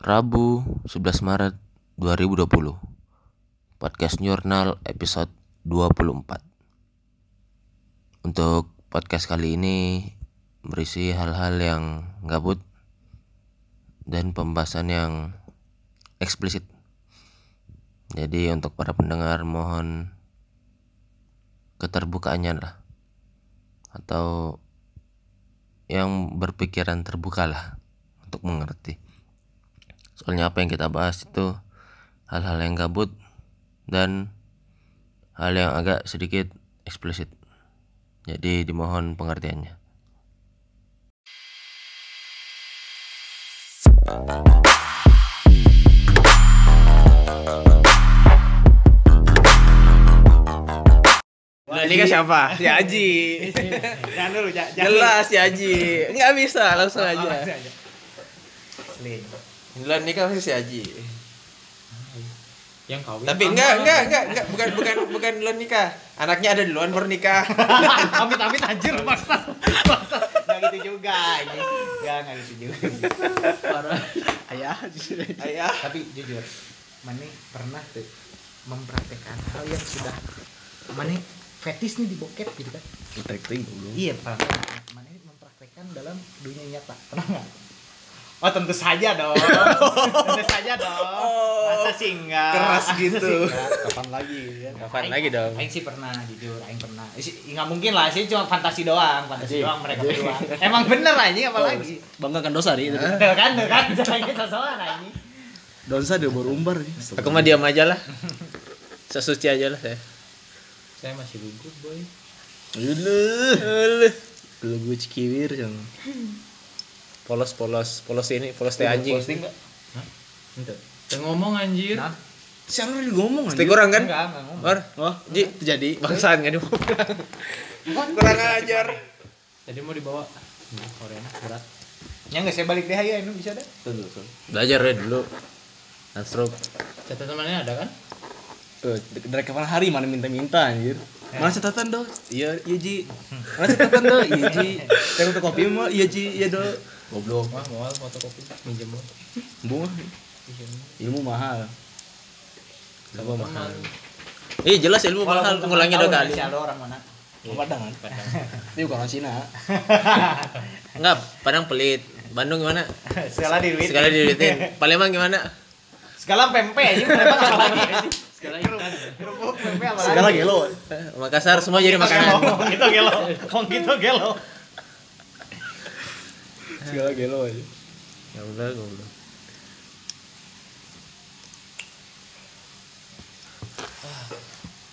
Rabu 11 Maret 2020 Podcast Jurnal episode 24 Untuk podcast kali ini berisi hal-hal yang gabut dan pembahasan yang eksplisit. Jadi untuk para pendengar mohon keterbukaannya lah. Atau yang berpikiran terbuka lah untuk mengerti soalnya apa yang kita bahas itu hal-hal yang gabut dan hal yang agak sedikit eksplisit jadi dimohon pengertiannya Nah, ini kan siapa? Si Aji. Jangan dulu, jangan. Jelas si Aji. Enggak bisa, langsung Oh, aja. Jelas nikah pasti si Aji. Yang kawin. Tapi enggak, enggak, enggak, enggak, bukan bukan bukan duluan nikah. Anaknya ada duluan baru nikah. amit amit anjir maksa. Maksa. Enggak gitu juga ini. Enggak, enggak gitu juga. Parah. Ayah. Ayah. Tapi jujur, mana pernah tuh mempraktekkan hal yang sudah mana fetis nih di bokep gitu kan? Iya, pernah. Mana mempraktekkan dalam dunia nyata. Pernah enggak? Oh tentu saja dong, tentu saja dong. Masa sih enggak? Keras gitu. enggak? Kapan lagi? Ya? Kapan Aing- lagi dong? Aing sih pernah, jujur, Aing pernah. Eh, sih, nggak mungkin lah, sih cuma fantasi doang, fantasi Aji, doang mereka berdua. Emang bener anjing apa lagi? banggakan dosa di itu Tuh kan, tuh kan, jangan sosokan anjing. dosa dia baru umbar nih Aku mah diam aja lah. Sesuci aja lah saya. Saya masih gugup, boy. Aduh, kalau gue cikiwir yang Polos polos polos ini polos teh anjing. posting nggak? Ente. Yang ngomong anjir. Nah, Siapa lagi ngomong Pasti kurang kan? enggak, enggak ngomong. Or, Wah, Ji. jadi bangsaan kan Kurang ajar. Tadi mau dibawa. Nah, Koreana berat. Ya enggak saya balik deh ya, ini bisa deh. Tuh, tuh, tuh. Belajar ya dulu. Ansrop. Catatan temannya ada kan? Tuh, dari kapan hari mana minta-minta anjir Mana catatan dong? Iya, iya Ji. Mana catatan dong? Iya Ji. Saya untuk kopi mah, iya Ji, iya dong. Goblok. Wah, mau fotokopi minjem mau. Bunga. Ilmu mahal. Apa mahal? Iya jelas ilmu mahal ngulangnya dua kali. Ada orang mana? Padang kan? Itu bukan orang Cina. Enggak, Padang pelit. Bandung gimana? Segala di duit. Sekali diduitin. Palembang gimana? Segala pempe aja, kenapa apa lagi? Segala ikan. Kerupuk pempe apa lagi? Segala gelo. Makassar semua jadi makanan. Ngomong gitu gelo. Ngomong gitu gelo. Segala gelo aja. Ya udah, goblok.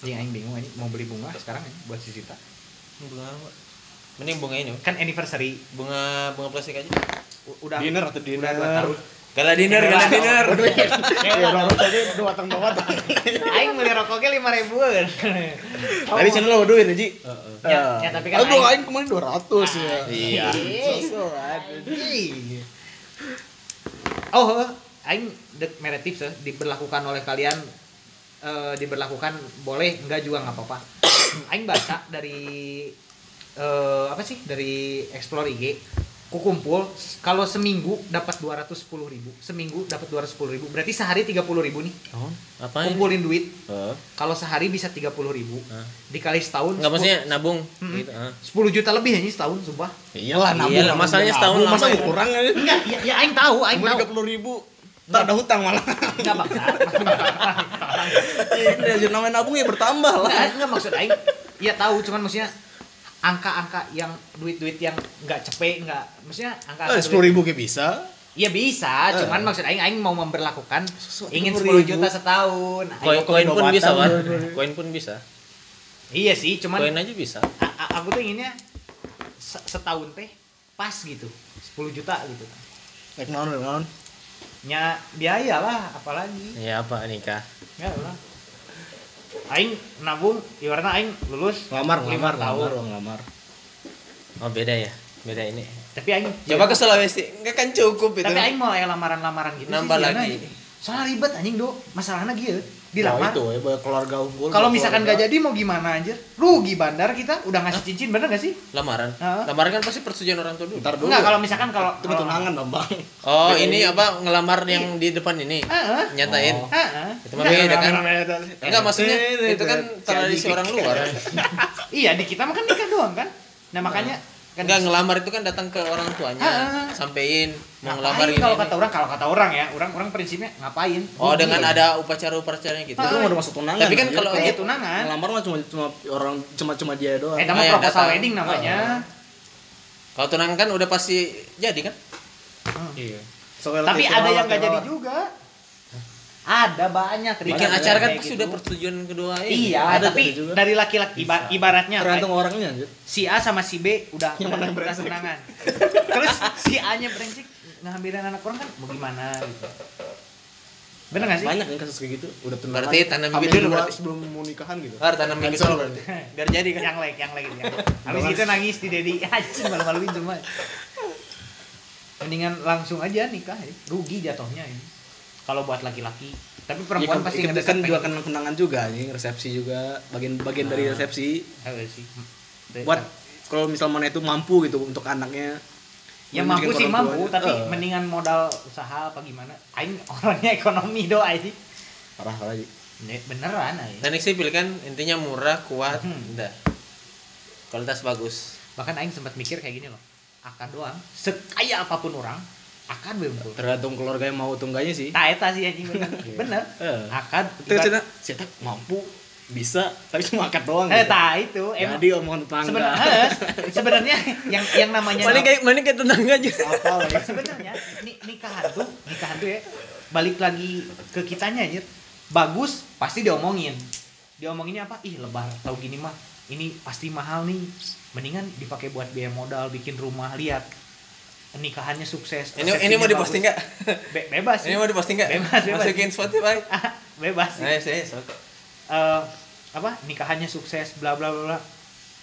Iya, aing bingung ini mau beli bunga sekarang ya buat si Sita. Bunga apa? Mending bunga ini. Kan anniversary Bunga bunga plastik aja. U- udah Dinner atau dinner? Udah 2 tahun. Gala dinner, gala dinner. Ya, orang tadi dua tang dua tang. Aing beli rokoknya lima ribuan. Tadi channel lo duit aja. Ya, ya, tapi kan Aduh, aing- kemarin 200 ya. Iya. Sosokan. Oh, aing dek mere tips eh, diberlakukan oleh kalian eh, diberlakukan boleh enggak juga nggak apa-apa. aing baca dari eh, apa sih dari explore IG ku kumpul s- kalau seminggu dapat 210 ribu seminggu dapat 210 ribu berarti sehari 30 ribu nih Apa ini? kumpulin duit Heeh. kalau sehari bisa 30 ribu Hah? dikali setahun Enggak maksudnya nabung Mm-mm. gitu. ah. 10 juta lebih aja setahun sumpah Iyalah, nabung. Iyalah, masalahnya setahun lama Masa ya. kurang ya? enggak ya, ya aing tahu aing tahu 30 ribu. Ntar ada hutang malah. enggak bangsa Ini aja namanya nabung ya bertambah lah. enggak enggak maksud aing iya tahu cuman maksudnya angka-angka yang duit-duit yang enggak cepet enggak maksudnya angka Eh, 10 ribu kayak bisa. Iya bisa, Eh. cuman maksud aing aing mau memberlakukan Sesuatu ingin 10 10 juta setahun. Koin Ayo, koin pun bisa, Wan. Koin pun bisa. Iya sih, cuman Koin aja bisa. aku tuh inginnya se- setahun teh pas gitu. 10 juta gitu. Naik naon, naon. Nya biaya lah apalagi. Ya apa nikah? Ya lah. Aing nabung ibaratnya aing lulus Ngelamar, lima ngelamar, tahun. ngelamar, oh, ngelamar. Oh beda ya, beda ini. Tapi aing Coba ke Sulawesi, enggak kan cukup itu. Tapi aing mau aya lamaran-lamaran gitu Nambah sih, lagi. Soalnya ribet anjing do, masalahnya gitu. Dilamar. itu ya keluarga unggul. Kalau misalkan nggak jadi mau gimana anjir? Rugi bandar kita udah ngasih cincin bener gak sih? Lamaran. Heeh. Lamaran kan pasti persetujuan orang tua dulu. Ntar dulu. Enggak, kalau misalkan kalau itu tunangan dong bang. Oh, ini apa ngelamar yang di depan ini? Heeh. Nyatain. Oh. Heeh. Itu mah beda kan? Enggak maksudnya itu kan tradisi orang luar. Iya, di kita mah kan nikah doang kan. Nah, makanya kan Enggak ngelamar itu kan datang ke orang tuanya, Ah, ah. sampein mau ngelamar ini. kalau kata orang kalau kata orang ya orang orang prinsipnya ngapain Oh, Rugi. dengan ada upacara-upacaranya gitu. Itu kan udah masuk tunangan. Tapi kan kalau- iya tunangan ngelamar mah cuma cuma orang cuma cuma dia doang. eh Ah, nama yang proposal datang. wedding namanya Kalau tunangan kan udah pasti jadi kan? Iya. Soalnya tapi kayak ada yang nggak jadi juga ada banyak Bikin acara kan pasti gitu. udah persetujuan kedua ini. iya Ada tapi juga. dari laki-laki iba- ibaratnya Tergantung orangnya anjir. si A sama si B udah Yang terus si A nya brengsek ngambilin anak orang kan mau gimana gitu bener gak sih Banyak yang kasus kayak gitu. Udah tunangan. Berarti tanam hamil bibit dulu dua berarti. sebelum mau nikahan gitu. Har tanam bibit dulu berarti. biar jadi kan. yang like yang like gitu ya. habis itu nangis di dedi anjing malu-maluin semua mendingan langsung aja nikah ya. rugi jatuhnya ini kalau buat laki-laki tapi perempuan Iya, pasti ngedesak kan juga pengen- kan kenangan juga nih resepsi juga bagian bagian dari resepsi Eh, sih. buat kalau misal mana itu mampu gitu untuk anaknya ya mampu sih mampu tuanya. tapi Eh, mendingan modal usaha apa gimana aing orangnya ekonomi do aing parah. Ne- beneran aing Teknik sipil kan intinya murah, kuat, Hmm. udah. Kualitas bagus. bahkan aing sempat mikir kayak gini loh akan doang sekaya apa pun orang akan bengkul tergantung keluarga yang mau tungganya sih. Tak eta sih anjing bener. Bener. Eh. akan itu cina saya mampu bisa tapi cuma akad doang eh gitu. tak itu emang jadi omongan tetangga. Sebenarnya sebenarnya yang yang namanya Mana kayak mana kayak tenang aja. apa sebenarnya ni- nikahan tuh nikahan tuh ya balik lagi ke kitanya aja bagus pasti diomongin. Diomonginnya apa? Ih lebar tahu gini mah ini pasti mahal nih. Mendingan dipakai buat biaya modal bikin rumah lihat nikahannya sukses Ini ini mau diposting enggak? Be- bebas sih Ini mau diposting enggak? Bebas, bebas. Masukin Spotify. bebas sih Nah, saya sok. Eh, apa nikahannya sukses bla bla bla bla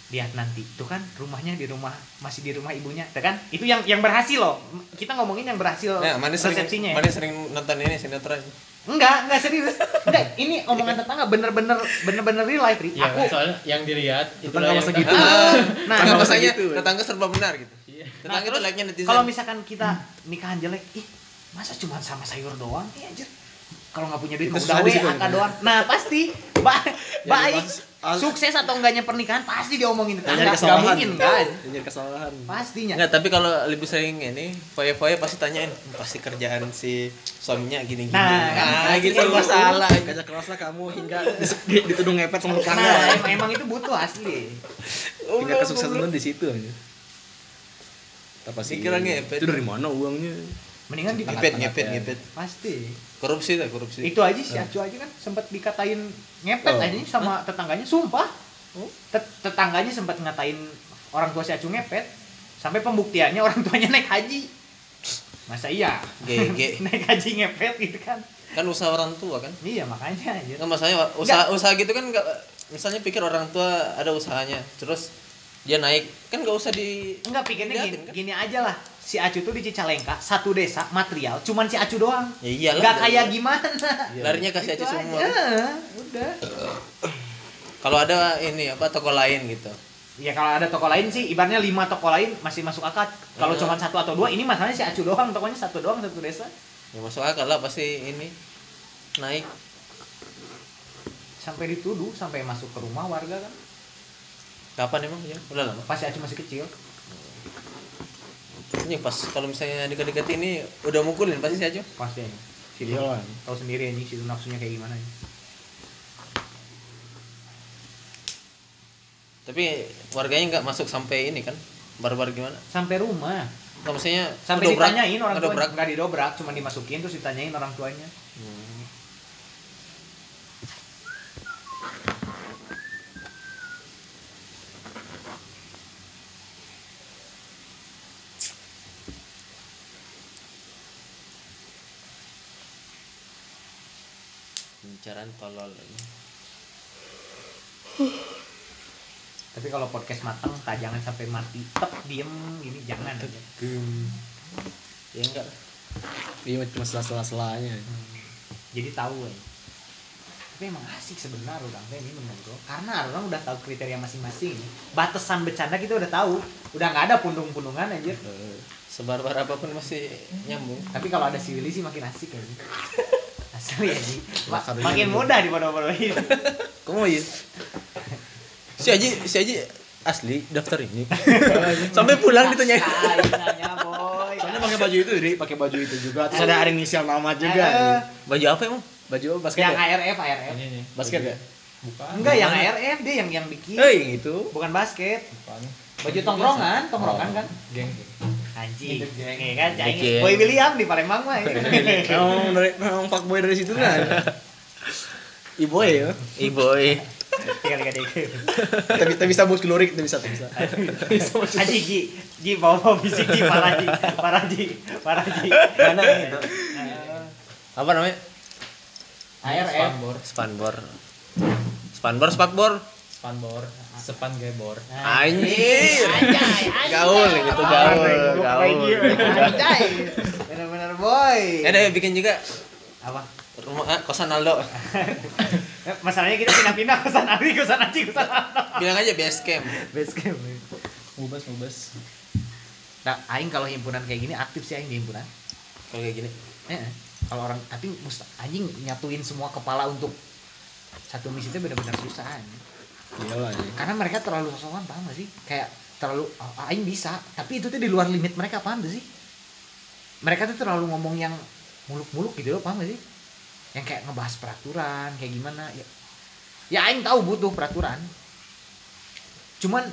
lihat nanti itu kan rumahnya di rumah masih di rumah ibunya tuh kan itu yang yang berhasil loh kita ngomongin yang berhasil Nah, mana sering resepsinya ya. mana sering nonton ini sinetron. enggak enggak serius enggak ini omongan tetangga bener-bener bener-bener real life Ri. Iya, aku soalnya yang dilihat itu Tetangga masa gitu. Ah, nah masanya gitu. tetangga serba benar gitu. Iya. nah, Tetangga itu netizen. kalau misalkan kita nikahan jelek ih masa cuma sama sayur doang? Iya anjir. Kalau nggak punya duit mau gawe angka ya. doang. Nah pasti. Ba baik. Dibahas al- sukses atau enggaknya pernikahan pasti diomongin. Tetangga nyari nggak kesalahan. mungkin kan? Nyari kesalahan. Pastinya. Enggak, tapi kalau lebih sering ini foya-foya pasti tanyain pasti kerjaan si suaminya gini-gini. Nah, nah gitu. Gitu. masalah. Kerja keraslah kamu hingga di- dituduh ngepet sama tetangga. Nah emang, emang itu butuh asli. Hingga kesuksesan lu di situ aja apa sih Dikira ngepet. itu dari mana uangnya mendingan di Ngepet, ngepet, ngepet. pasti Korupsi lah, korupsi. itu aja sih acu aja kan sempat dikatain ngepet Oh. aja sama tetangganya sumpah Tet- tetangganya sempat ngatain orang tua si acu ngepet sampai pembuktiannya orang tuanya naik haji masa iya GG. naik haji ngepet gitu kan Kan usaha orang tua kan. iya makanya aja Kan masalahnya usaha usaha gitu kan enggak misalnya pikir orang tua ada usahanya, terus dia naik kan nggak usah di enggak pikirnya gini, kan? gini aja lah si acu tuh di Cicalengka satu desa material cuman si acu doang ya iyalah nggak kayak gimana larinya kasih aja semua aja, udah kalau ada ini apa toko lain gitu Ya kalau ada toko lain sih, ibaratnya lima toko lain masih masuk akal. Kalau Hmm. cuma satu atau dua, ini masalahnya si Acu doang, tokonya satu doang satu desa. ya masuk akal lah pasti ini naik Sampai dituduh, sampai masuk ke rumah warga kan. Kapan emang ya udah lama Pas si Acu masih kecil. ini pas kalau misalnya dekat-dekat ini udah mukulin pasti sih aja Pasti ini. Si Iya lah. tahu sendiri ini situ nafsunya kayak gimana ya. tapi warganya nggak masuk sampai ini kan barbar gimana Sampai rumah. nggak maksudnya Sampai ditanyain orang tua nggak didobrak, cuma dimasukin terus ditanyain orang tuanya. Hmm. Pembicaraan tolol ini. Tapi kalau podcast matang, tak jangan sampai mati. Tep diem gini jangan. aja. Ya enggak. Iya cuma sela-sela-selanya. Jadi tahu ya. tapi emang asik sebenarnya orang teh minum bro karena orang udah tahu kriteria masing-masing batasan bercanda kita udah tahu udah nggak ada pundung-pundungan anjir sebar-bar apa pun masih nyambung tapi kalau ada si Willy sih makin asik ya asli ya Ji. Ma- makin mudah dibodoh-bodohin Kamu ya? Si Aji, si Aji asli daftar ini. sampai pulang ditanya Ah, nanya boy Soalnya pakai baju itu, Ri, pakai baju itu juga. Terus ada ada inisial nama juga. Baju apa emang Baju basket yang ya? ARF ARF Ini nih. Basket ya? Bukan. enggak yang ARF dia yang yang bikin Eh, yang itu. bukan basket Bukan. baju tongkrongan tongkrongan kan Geng. Anjing Iya kan cahing Bikin. boy William di Palembang mah. Emang dari emang fuckboy dari situ kan. Ibu ya. iboy tinggal tiga dikit Tapi tapi bisa buat kelurik, tapi bisa, tapi bisa. Aji Ji, Ji bawa bawa bisik Ji parah Ji, parah Ji, parah Ji. mana itu apa namanya ARF. Spanbor. spanbor spanbor spakbor Spanbor. Sepan gebor. anjir gaul gitu gaul gaul. Bener-bener boy. eh deh bikin juga Apa? rumah ah, kosan Aldo Eh, Masalahnya kita pindah-pindah kosan Abi, kosan Aji, kosan Aldo. bilang aja base camp Base camp. Mubas mubas. Nah, aing kalau himpunan kayak gini aktif sih aing di himpunan. kalau kayak gini Eh, eh. kalau orang tapi must anjing nyatuin semua kepala untuk satu misi itu benar-benar susah anjing. Iyalah. ya. karena mereka terlalu sosokan paham gak sih? Kayak terlalu oh, aing bisa. Tapi itu tuh di luar limit mereka paham gak sih? Mereka tuh terlalu ngomong yang muluk-muluk gitu loh paham gak sih? Yang kayak ngebahas peraturan kayak gimana ya. Ya aing tahu butuh peraturan. Cuman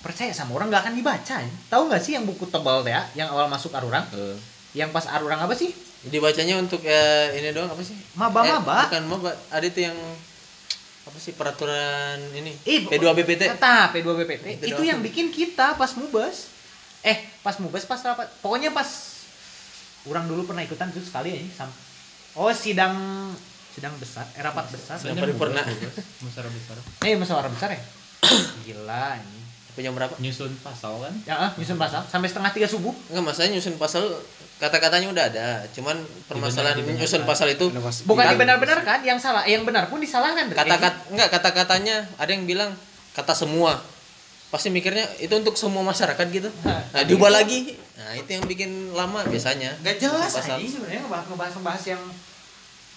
percaya sama orang nggak akan dibaca ya. tahu nggak sih yang buku tebal ya yang awal masuk arurang? Eh, yang pas arurang apa sih? Dibacanya untuk ya ini doang apa sih? Maba-maba. eh, bukan maba ada itu yang apa sih peraturan ini Ih, P2BPT Kata P2BPT Itu itu yang bikin kita pas mubes. Eh, pas mubes pas rapat. Pokoknya pas orang dulu pernah ikutan itu sekali ya sam. Oh, sidang sidang besar, eh rapat besar. Sidang paripurna. Besar besar. Eh, musyawarah besar ya? Gila ini. punya berapa Nyusun pasal kan? Ya, ah, nyusun pasal sampai setengah tiga subuh. enggak masalahnya nyusun pasal kata-katanya udah ada cuman permasalahan Dibenar- nyusun dibenarkan. pasal itu Bukan Kan- dibenar-benar kan, yang salah, yang benar pun disalahkan. kata-kata enggak kata-katanya ada yang bilang kata semua. Pasti mikirnya itu untuk semua masyarakat gitu. Nah diubah lagi. Nah itu yang bikin lama biasanya. Gak jelas pasal aja sebenarnya ngebahas ngebahas ngebahas yang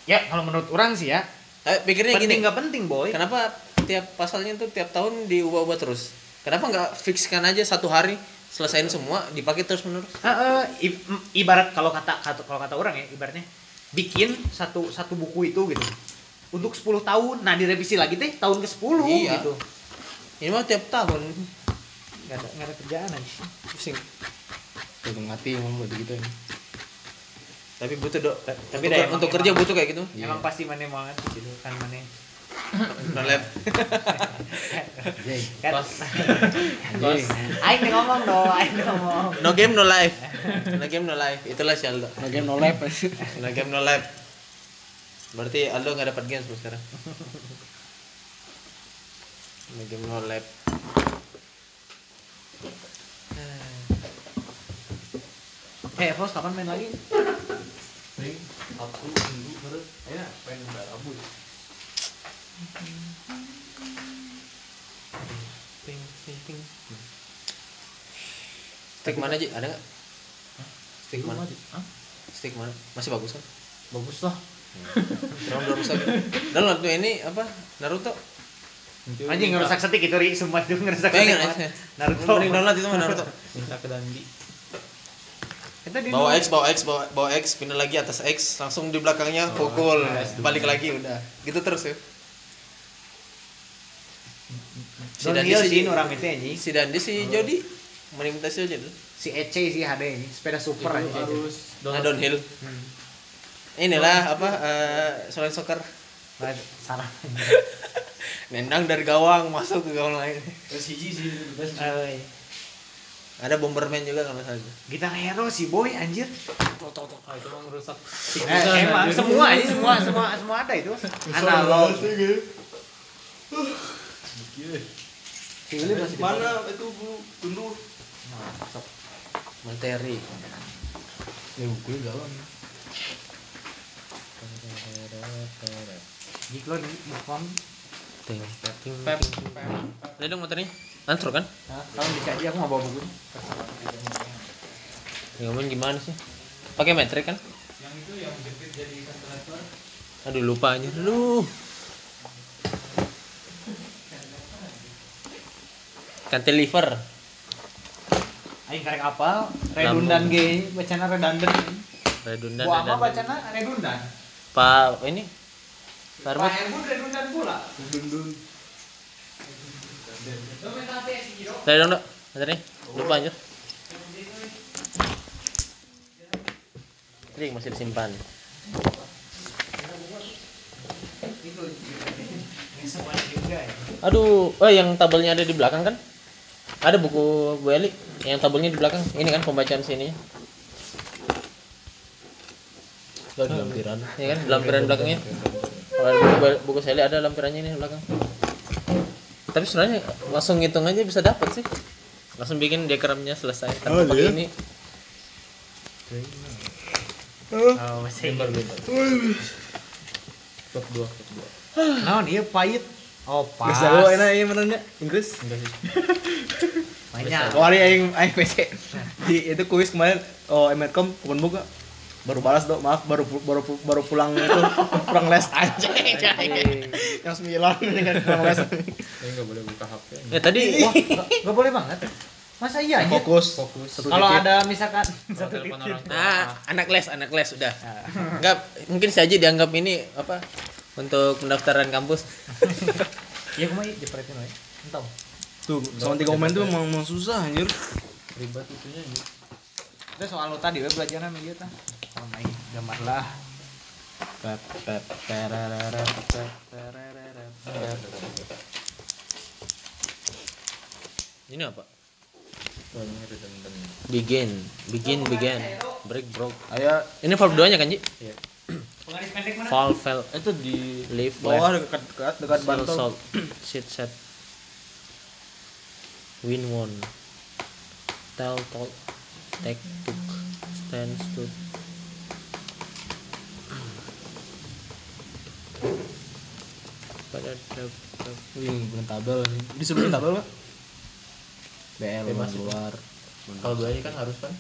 ya kalau menurut orang sih ya. Eh, pikirnya penting gini nggak penting boy. Kenapa tiap pasalnya tuh tiap tahun diubah-ubah terus? Kenapa nggak fixkan aja satu hari selesain semua dipakai terus menerus. I- m- ibarat kalau kata, kata kalau kata orang ya ibaratnya bikin satu satu buku itu gitu. Untuk 10 tahun nah direvisi lagi teh tahun ke 10 Iya. gitu. Ini mah tiap tahun. Nggak ada nggak ada kerjaan aja. Pusing. Tuh mati emang buat gitu ya. tapi butuh dok tapi untuk, untuk kerja emang- butuh kayak gitu. Iya. emang pasti mana mau ngerti gitu kan mana Jay. aing ngomong dong aing ngomong. No game no life. No game no life. Itulah si Aldo. No game no lab. no game no life. Berarti Aldo nggak dapat game sekarang? No game no life. Eh Fos kapan main lagi? Aku dulu menurut ya pengen berabut. Ping, ping, ping. Stick mana Ji? Ada nggak? Stick mana? Hah? Stick mana? Masih bagus kan? Bagus lah. Kurang udah rusak. Dan waktu ini apa? Naruto. anjing ngerusak setik itu ri semua itu ngerusak setik aja. Naruto Mending download itu mah Naruto. Minta ke Dandi. Bawa X, bawa X, bawa, bawa X, pindah lagi atas X, langsung di belakangnya pukul, balik lagi udah. Gitu terus ya. Si Don Dandi Hill si sih orang itu anjing. si Dandi si Jody mending minta si Jody. si Ece sih ada ini sepeda super Itu aja harus Nah, download downhill. Inilah apa eh selain soccer. Salah nendang dari gawang masuk ke gawang lain. Terus hiji sih bebas. Eh, Ada bomberman juga kalau salah. gitar hero si boy anjir. Ah, itu mah ngerusak. eh, emang semua ini semua semua semua ada itu. Analog. Si Masih di bawah. itu bu tundur? Materi. Ya buku galau. Jiklon move on. ting ting Pep. dong kan Nah, kalau bisa aja aku nggak bawa buku. ya, ngomongin gimana sih pakai metrik kan Yang itu yang jepit jadi aduh lupa aja lu cantilever Aing karek apal, redundan ge, bacana redundant. redundan Gua apa redundan. bacana redundan? pak ini Pak Herbun redundan pula. Redundun. Giro. Dari dong, Dok. Bentar nih. Lupa anjir. Ini masih disimpan. Ya. Aduh, oh yang tabelnya ada di belakang kan? Ada buku Bu Eli yang tabelnya di belakang. Ini kan pembacaan sininya. Gak di lampiran. Ini kan lampiran belakangnya. Kalau ada buku, buku Sally ada lampirannya ini di belakang. Tapi sebenarnya langsung ngitung aja bisa dapat sih. Langsung bikin diagramnya selesai tanpa Oh, pakai iya? ini. Oh, masih. Top 2, top 2. Naon ieu pahit. Oh, pas. Geus jago enak ieu menurutnya Inggris. Banyak. Oh, hari aing aing PC. Di itu kuis kemarin oh Emercom open book Kak. baru balas dok maaf baru baru baru pulang itu pulang les anjing yang sembilan ini kan pulang les Saya nggak boleh buka HP. Ya tadi Wah, nggak nggak boleh banget. Masa iya anjir? fokus fokus satu Kalau titik. ada misalkan satu titik. Nah, anak les, anak les udah. Enggak, mungkin saja dianggap ini apa untuk pendaftaran kampus. Ya kumaha ieu jepretin we. Entong. tuh sama tiga momen tuh emang, emang susah anjir Ribet itunya ya. Itu soal lo tadi we belajaran ieu tah. Oh, main gambar lah. pep pep perereret, pep perereret, pep. Ini apa? Begin, begin, begin. Break, broke. ayo Ini valve 2 nya kan, Ji? Pengaris pendek mana? Itu di leaf, bawah left, dekat dekat dekat salt, shit set. Win one. Tell, talk, take, took, stand, stood. Pada Wih, bukan tabel nih. Disebut tabel, Pak? BL Bebas luar. Kalau gue kan harus kan?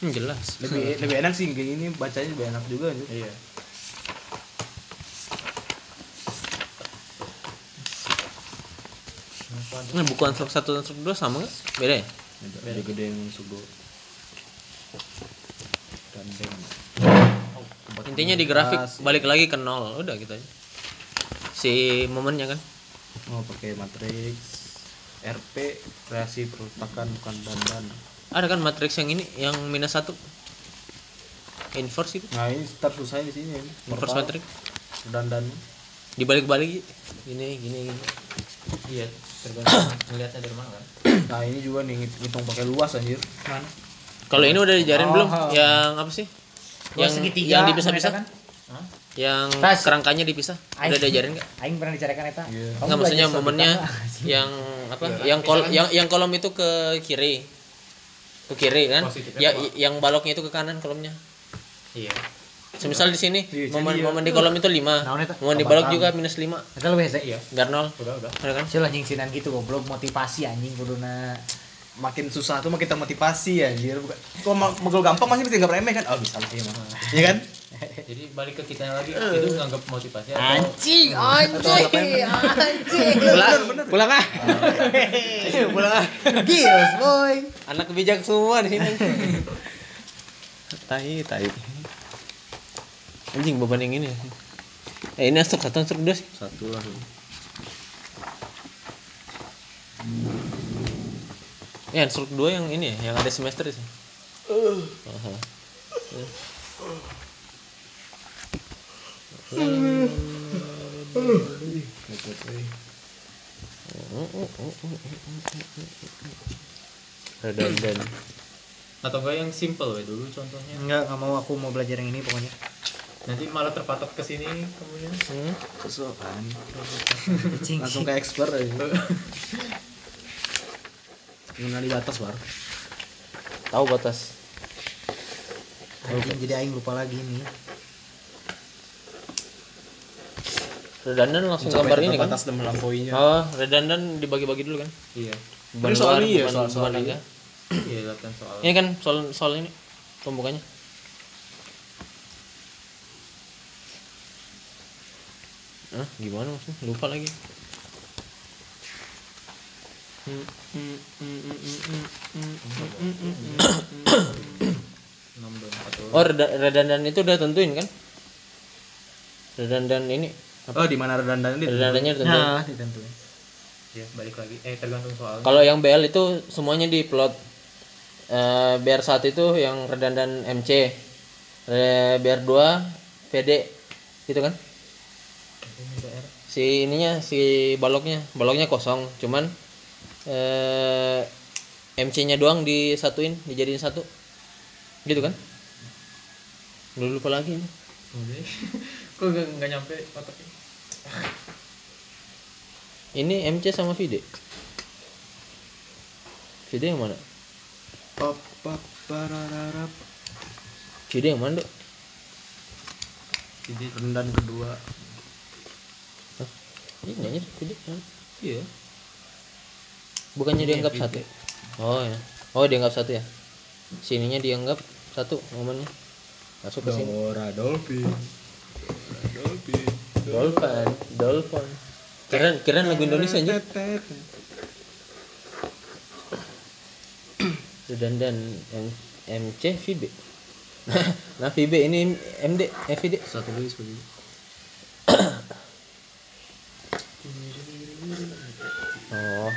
Hmm, jelas. Lebih lebih enak sih kayak gini bacanya lebih enak juga anjir. Iya. Nah, buku ansur 1 ansur 2 sama nggak? Beda ya? Beda gede yang sugo. Dan beng. Intinya di grafik ya. balik lagi ke nol, udah gitu aja. Si momennya kan. Oh, pakai matrix RP kreasi perletakan bukan dandan. Ada kan matriks yang ini yang minus satu inverse itu Nah, ini start susah di sini ini. inverse matrix dandan. dibalik-balik gini gini gini Iya. Tergantung ngeliatnya dari mana kan? Nah, ini juga nih ngit- ngitung pakai luas anjir. Mana? kalau ini udah diajarin Oh. belum yang apa sih Luas yang segitiga, yang dipisah-pisah kan? yang Tas. kerangkanya dipisah udah Aing. diajarin nggak Aing pernah dicarikan eta. Iya. Kamu nggak maksudnya momennya yang apa yang kol yang yang kolom itu ke kiri ke kiri kan Positifnya ya apa? yang baloknya itu ke kanan kolomnya Iya. Semisal di sini Iya, momen jadi ya. momen di kolom itu 5 Naon eta? momen di balok juga minus 5 Eta lebih hese. Iya. biar nol Udah udah. kan Cil anjing sinan gitu goblok motivasi anjing kuduna. Makin susah tuh makin termotivasi anjir. Bukan. Kalau ma- megel gampang masih bisa nggak remeh kan? Oh, bisa sih emang. Iya kan? Jadi balik ke kita lagi itu nganggap motivasi atau Anjing, anjing, anjing. pulang pulang ah Pulang ah. Gils, boy. anak bijak semua di sini tai tai anjing beban yang ini eh ini astuk satu astuk dua sih Satu lah. ya astuk dua yang ini ya yang ada semester sih Aha. redundant atau enggak yang simple we dulu contohnya. Enggak, enggak mau aku mau belajar yang ini pokoknya. Nanti malah terpatok ke sini kamunya. hmm? Langsung ke expert aja. Mengenali batas baru. tahu batas Anjing jadi aing lupa lagi nih. redundant langsung gambar ini kan batas dan melampauinya oh redundant dibagi-bagi dulu kan Iya. beban Ini soal luar, ini ya, soal- soal ini. Iya, latihan soal. ini kan soal soal ini pembukannya Hah, gimana maksudnya? Lupa lagi. Oh, reda- redundant itu udah tentuin kan? Redundant ini oh di mana redundant ini redundannya tentuin. Nah, ditentuin. Iya, balik lagi. Eh, tergantung soal. Kalau yang BL itu semuanya di plot. Eh BR1 itu yang redundant MC. Re- BR2 PD gitu kan? Si ininya si baloknya, baloknya kosong, cuman eh MC-nya doang disatuin, dijadiin satu. Gitu kan? Lu lupa lagi ini. Kok nggak nggak nyampe otaknya? Ini MC sama VD. VD yang mana? pap parararap. VD yang mana, Dok? Jadi redundant kedua Ini nyanyi VD. kan? iya Bukannya dianggap satu? Oh ya. Oh dianggap satu ya. Sininya dianggap satu momennya. Masuk ke sini. Dora Dolphin Dolphin Dolphin, Dolphin. Keren, keren lagu Indonesia aja. Redundant M MC VB. nah VB ini MD, eh VD. satu lagi seperti itu. Oh.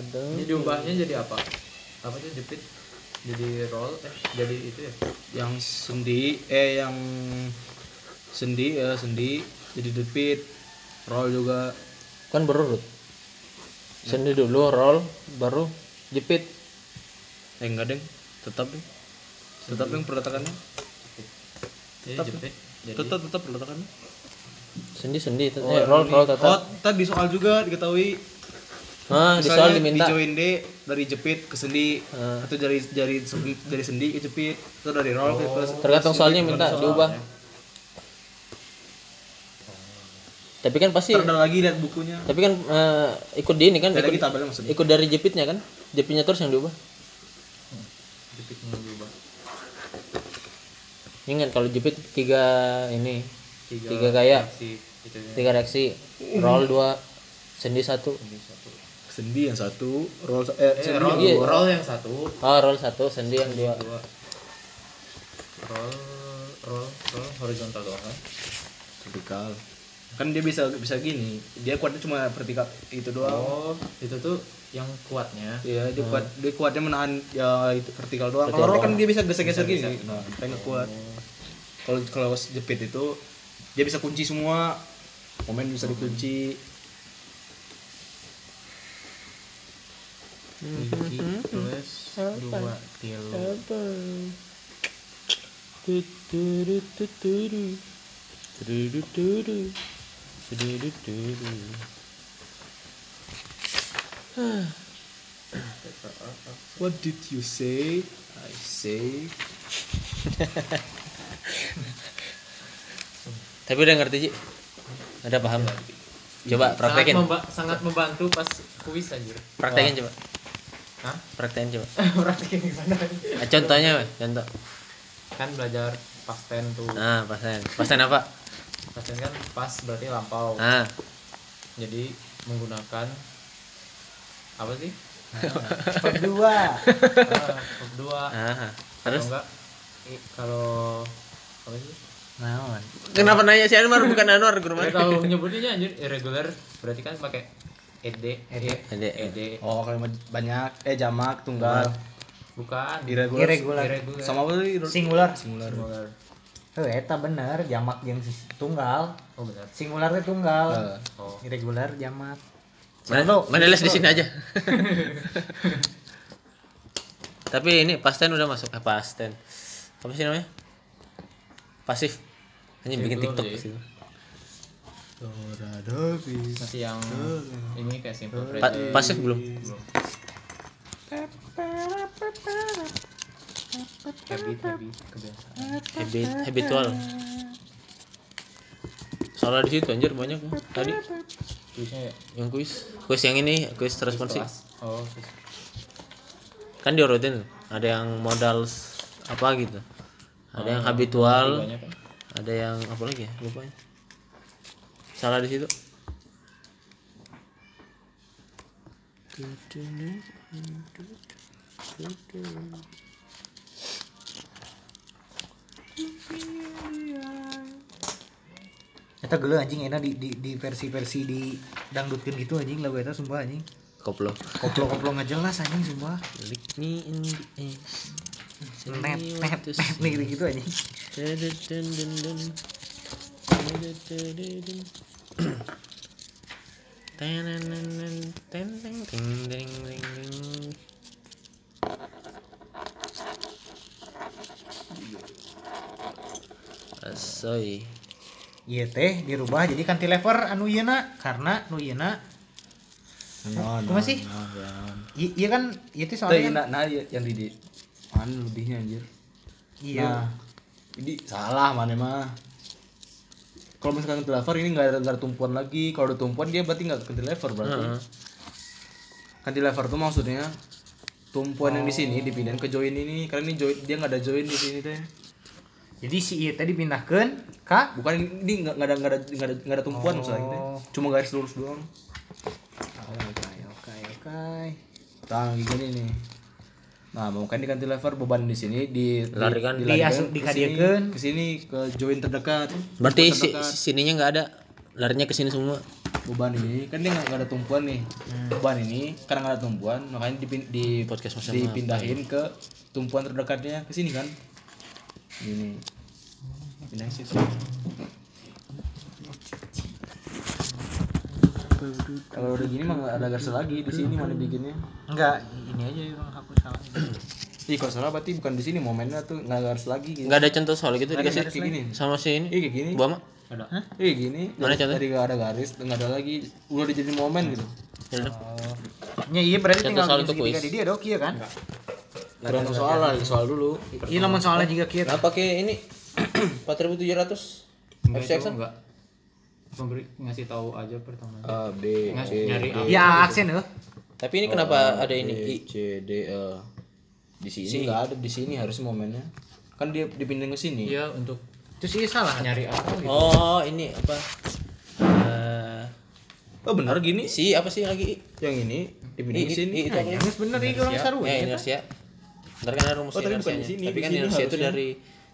Oh, radang. Ini diubahnya jadi apa? Apa sih jepit? Jadi roll eh jadi itu ya? yang sendi eh yang sendi ya sendi jadi depit roll juga Kan berurut. Sendi dulu, roll, baru jepit. eh enggak deng tetap deng tetap deng peletakannya Jadi Tetap. jepit. Jadi tetap tetap peletakannya Sendi-sendi. tet- eh, roll, roll oh tetap. tadi di soal juga diketahui Di Misalnya soal diminta. di join D dari jepit ke sendi Ah. atau dari dari dari sendi ke jepit atau dari roll ke ke Tergantung soalnya minta diubah. soalnya. Tapi kan pasti ada lagi lihat bukunya tapi kan eh, ikut di ini kan ikut, tabelnya maksudnya ikut dari jepitnya kan jepitnya terus yang diubah jepitnya diubah. ingat kalau jepit tiga ini Tiga, Tiga gaya. reaksi itu ya. tiga reaksi roll dua sendi satu. Sendi yang satu roll eh, Eh, sendi roll, iya. roll yang satu, oh roll satu sendi yang dua dua. Roll, roll, roll horizontal doang kan? vertikal kan dia bisa bisa gini dia kuatnya cuma vertikal itu doang Oh, itu tuh yang kuatnya. Iya, dia kuat dia kuatnya menahan ya itu vertikal doang. Kalau roll kan dia bisa geser-geser gini. Nah, kayak nggak kuat. Kalau kalau jepit itu dia bisa kunci semua. Momen bisa dikunci. Plus dua kilo. What did you say? I say. Tapi udah ngerti sih ada paham? Coba praktekin. Sangat, memba- sangat membantu pas kuis anjir. praktekin coba Hah? praktekin coba Praktekin gimana? Ah, contohnya Mas. contoh Kan belajar pasten tuh. nah pasen pasen apa Pasten kan pas berarti lampau. nah Jadi menggunakan apa sih? Ah, verb dua. ah Kalau terus enggak kalau apa sih? Naon? kenapa nanya si Anwar bukan Anwar guru mana kalau nyebutnya anjir irregular berarti kan pakai ed ed Ed. ed oh kalau banyak eh jamak tunggal bukan irregular. Irregular. irregular Sama apa tadi? Singular. Singular. Singular. Oh, eta bener, jamak yang tunggal. oh benar Singular teh tunggal. Oh Irregular jamak. mana, mana les di sini aja tapi ini pasten udah masuk eh, pasten apa sih namanya pasif hanya bikin Itu tiktok sih. sih. Masih yang ini kayak simple Pa- pasif belum? Belum habit habit kebiasaan habit habitual salah di situ anjir banyak tadi. Tulisnya ya? Yang kuis. Kuis yang ini kuis responsif. oh kan diurutin ada yang modal apa gitu. Ada yang habitual. banyak kan ada yang apa lagi ya? Lupa ya. Salah di situ Eta gelo anjing enak di di di versi-versi di dangdutkeun gitu anjing lagu eta sumpah anjing. koplo Koplo-koplo nggak jelas anjing sumpah. lick me in the ass Net net net nih gitu anjing. Asoy. Iya teh dirubah jadi cantilever anu ieu karena nu ieu non Kumaha sih? I- iya kan iya teh Tuh, soalnya nah, nah yang di di mana lebihnya anjir iya. Nah, ini salah mana mah kalau misalkan cantilever ini nggak ada ada tumpuan lagi. Kalau ada tumpuan dia berarti nggak cantilever berarti. Cantilever tuh maksudnya tumpuan yang di sini dipindahin ke join ini. Karena ini join dia nggak ada join di sini teh. Jadi si ieu teh dipindahkeun ka? Bukan ini nggak ada nggak ada nggak ada, nggak ada tumpuan maksudnya teh. Cuma garis lurus doang. Oke oke oke. kayak gini nih nah mungkin di cantilever beban di sini di Larikan. di, dilarikan Diasu- ke dikadiakeun. sini- ke sini ke join terdekat Berarti si, terdekat. sininya nggak ada. Larinya ke sini semua. beban ini kan dia nggak nggak ada tumpuan nih beban ini karena nggak ada tumpuan makanya dipin, di Podcast Mas dipindahin ke tumpuan terdekatnya ke sini kan ini pindahin situ kalau udah gini mah nggak ada garis lagi di sini mana bikinnya Enggak, ini aja yang hapus salah. Ih kalau salah berarti bukan di sini momennya tuh nggak ada garis lagi gitu. Nggak ada contoh soal gitu Nggak ada dikasih kayak gini. sama si ini. Iya kayak gini. Bu Ama. ada Iya gini. Mana contoh? Dari nggak ada garis, nggak ada lagi. Udah dijadiin momen gitu. Yaudah. Nya iya berarti Contoh tinggal soal itu kuis. di dia dok iya kan? Tergantung soal lah, soal dulu. Iya namun soalnya juga kieu. Nah, pakai ini 4700 enggak FC enggak pemberi ngasih tahu aja pertama A B C nyari D apa. Ya aksen eh. Tapi ini kenapa ada ini? B, I. C D E. Di sini nggak ada di sini harus momennya. Kan dia dipindahin ke sini. iya untuk Terus iya salah. nyari apa gitu Oh, ini apa? Eh, Oh benar gini. si apa sih lagi? Yang ini dipindahin ke sini. Itu apa? Yang bener ini orang saru Ya, ya. inersia. Ntar kan ada rumus Oh, bukan inersianya. di sini, Tapi di kan sini inersia itu dari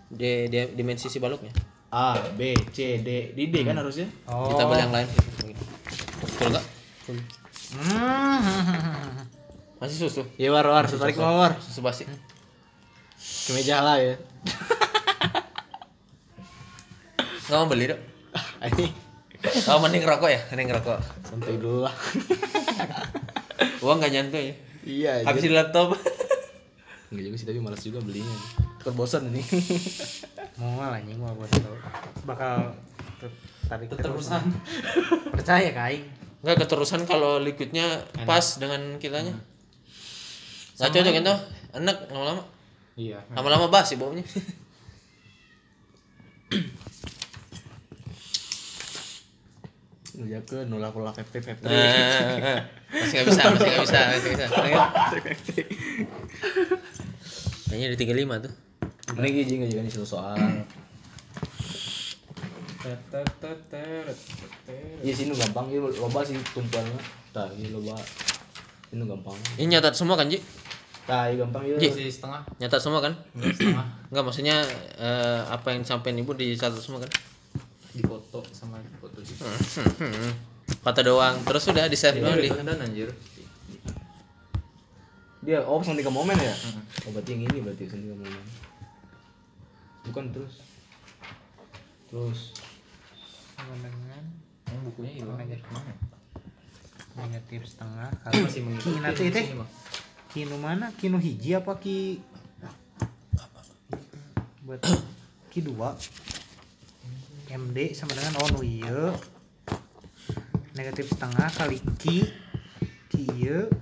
di, di- dimensi si baloknya. A B C D di D kan harusnya. Oh. Kita beli yang lain. Betul enggak? Hmm. Masih susu. Ya war war, tarik war. Susu basi. Kemeja lah ya. Enggak mau beli, Dok. Ini Oh, mending ngerokok ya? Mending ngerokok. santai dulu lah. Uang enggak nyantai ya. Iya. Habis di laptop. Enggak juga sih tapi malas juga belinya. Kan bosan ini. Mau anjing mau buat tahu. Bakal tarik terusan. Percaya ka aing. Enggak keterusan kalau liquidnya pas dengan kitanya. Enggak cocok itu. Enak lama-lama. iya Lama-lama basi baunya. Lu ya ke nolak nolak FT FT. Nah, masih nggak bisa, masih nggak bisa, masih nggak bisa. Kayaknya di 35 tuh. Ini gini juga juga nih satu soal. Iya sini gampang ya loba sih tumpuannya. Tah, iya loba. Ini gampang. Ini nyatat semua kan, Ji? Tah, iya gampang ya. Ji. setengah Nyatat semua kan? setengah Enggak, maksudnya eh, apa yang disampaikan Ibu dicatat semua kan? di foto sama di foto juga Kata doang. Terus sudah di save doang di. dan anjir Dia oh pas ke momen ya? Oh berarti yang ini berarti ke momen. Bukan terus. Terus. Sama dengan yang bukunya hilang. Negatif. mana negatif setengah kali. Masih mengikuti nanti Bang. Kinu mana? Kinu hiji apa ki? Buat ki dua. MD sama dengan oh nu ieu negatif setengah kali ki. Ki ieu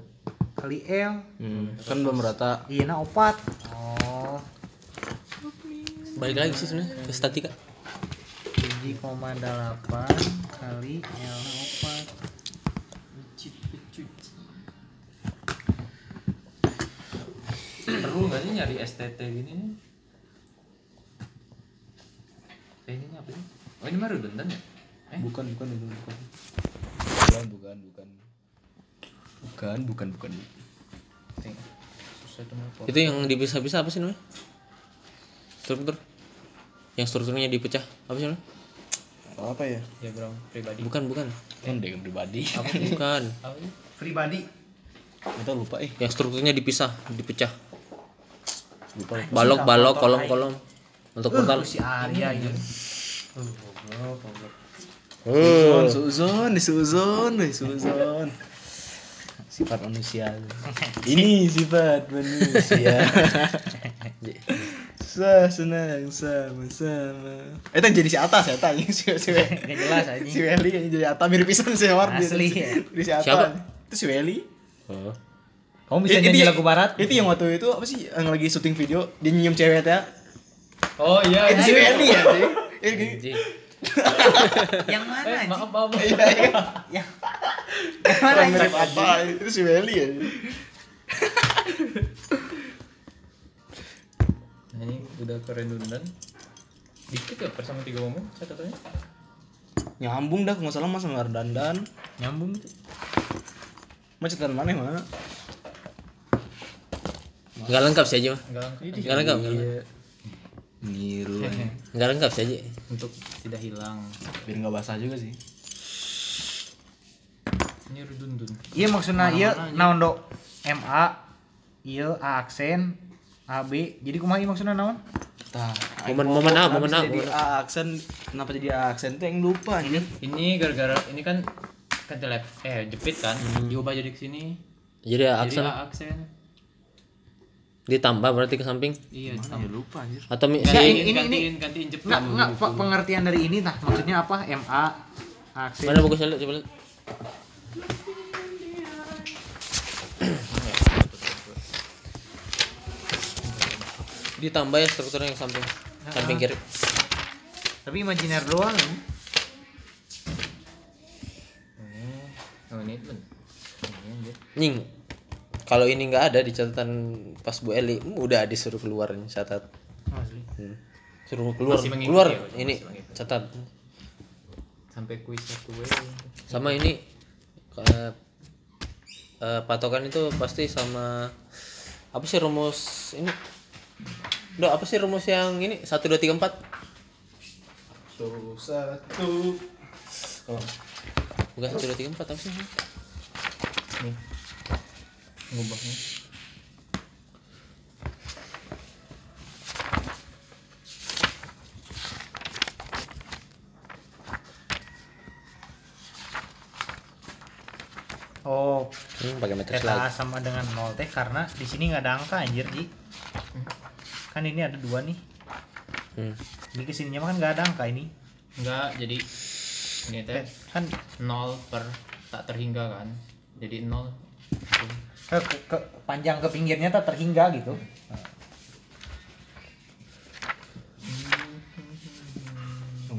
kali L. Hmm, kan belum rata. iya na opat. Oh balik lagi sih sebenarnya ke statika 7,8 kali L4 Perlu nggak sih nyari STT gini nih? Eh ini apa ini? Oh ini mah redundant ya? Eh? Bukan, bukan, bukan, bukan. Bukan, bukan, bukan. Bukan, bukan, bukan. Susah tuh mau itu yang dipisah-pisah apa sih namanya struktur yang strukturnya dipecah apa sih namanya Apa ya? Diagram pribadi. bukan bukan Kan dia pribadi. bukan Apa sih? pribadi Kita lupa eh. yang strukturnya dipisah dipecah Lupa. lupa. balok balok kolom kolom untuk portal si Arya ini Suzon, suzon, suzon, suzon. Sifat manusia. Ini sifat manusia. Sa senang sama-sama. Eh, itu yang jadi si Atas ya, tanya si si gak jelas aja si Welly yang jadi Atas mirip pisan si Howard Asli, si, ya. di si Atas. Siapa? Itu si Welly. kamu bisa Itu- nyanyi itu- lagu barat Itu yang waktu itu apa sih yang lagi syuting video dia nyium cewek ya. Oh iya. Itu si iya. Welly ya, sih. Itu Anjing. yang mana Eh, maaf maaf. Iya, iya. yang yang mana mirip apa? Itu si Welly ya. Ini udah ke redundant. Dikit ya per sama tiga ngomong catatannya. Nyambung dah, nggak salah mas sama dandan. nyambung tuh Macet dan mana mana? nggak lengkap sih aja mah Enggak lengkap. nggak lengkap nggak lengkap. Niru. nggak lengkap sih aja Untuk tidak hilang. Biar nggak basah juga sih. Ini redundant. iya maksudnya iya naon do MA iya A aksen AB jadi kumaha maksudnya naon Tah. Momen- momen A, momen A, Jadi momen A aksen, kenapa jadi A aksen tuh yang lupa ini? Ini gara-gara ini kan kan telep eh jepit kan diubah jadi ke sini. jadi Jadi aksen A aksen. ditambah berarti ke samping Iya, Ya tambah. lupa anjir. atau mi- Nggak, si ini- ini- gantiin gantiin jepit. Enggak, enggak pe- pengertian dari ini nah maksudnya apa MA aksen mana bagusnya lihat coba lihat ditambah ya strukturnya yang samping samping kiri. Tapi imajiner doang kan? Oh, ini nying kalau ini nggak ada di catatan pas Bu Eli hmm, udah disuruh keluar nih catat. Hmm. suruh keluar keluar ya, ini catat. Sampai kuis satu W. sama ini kayak eh, patokan itu pasti sama apa sih rumus ini Dok, apa sih rumus yang ini? Satu dua tiga empat. Satu. Satu. Oh, bukan satu dua tiga empat apa sih? Nih. Ngubahnya. oh. Hmm, pakai matriks lagi. sama dengan 0 teh karena di sini nggak ada angka anjir Ji kan ini ada dua nih hmm. di ke sininya mah kan nggak ada angka ini Enggak, jadi ini teh kan 0 per tak terhingga kan. Jadi 0 ke, ke, ke- panjang ke pinggirnya tak terhingga gitu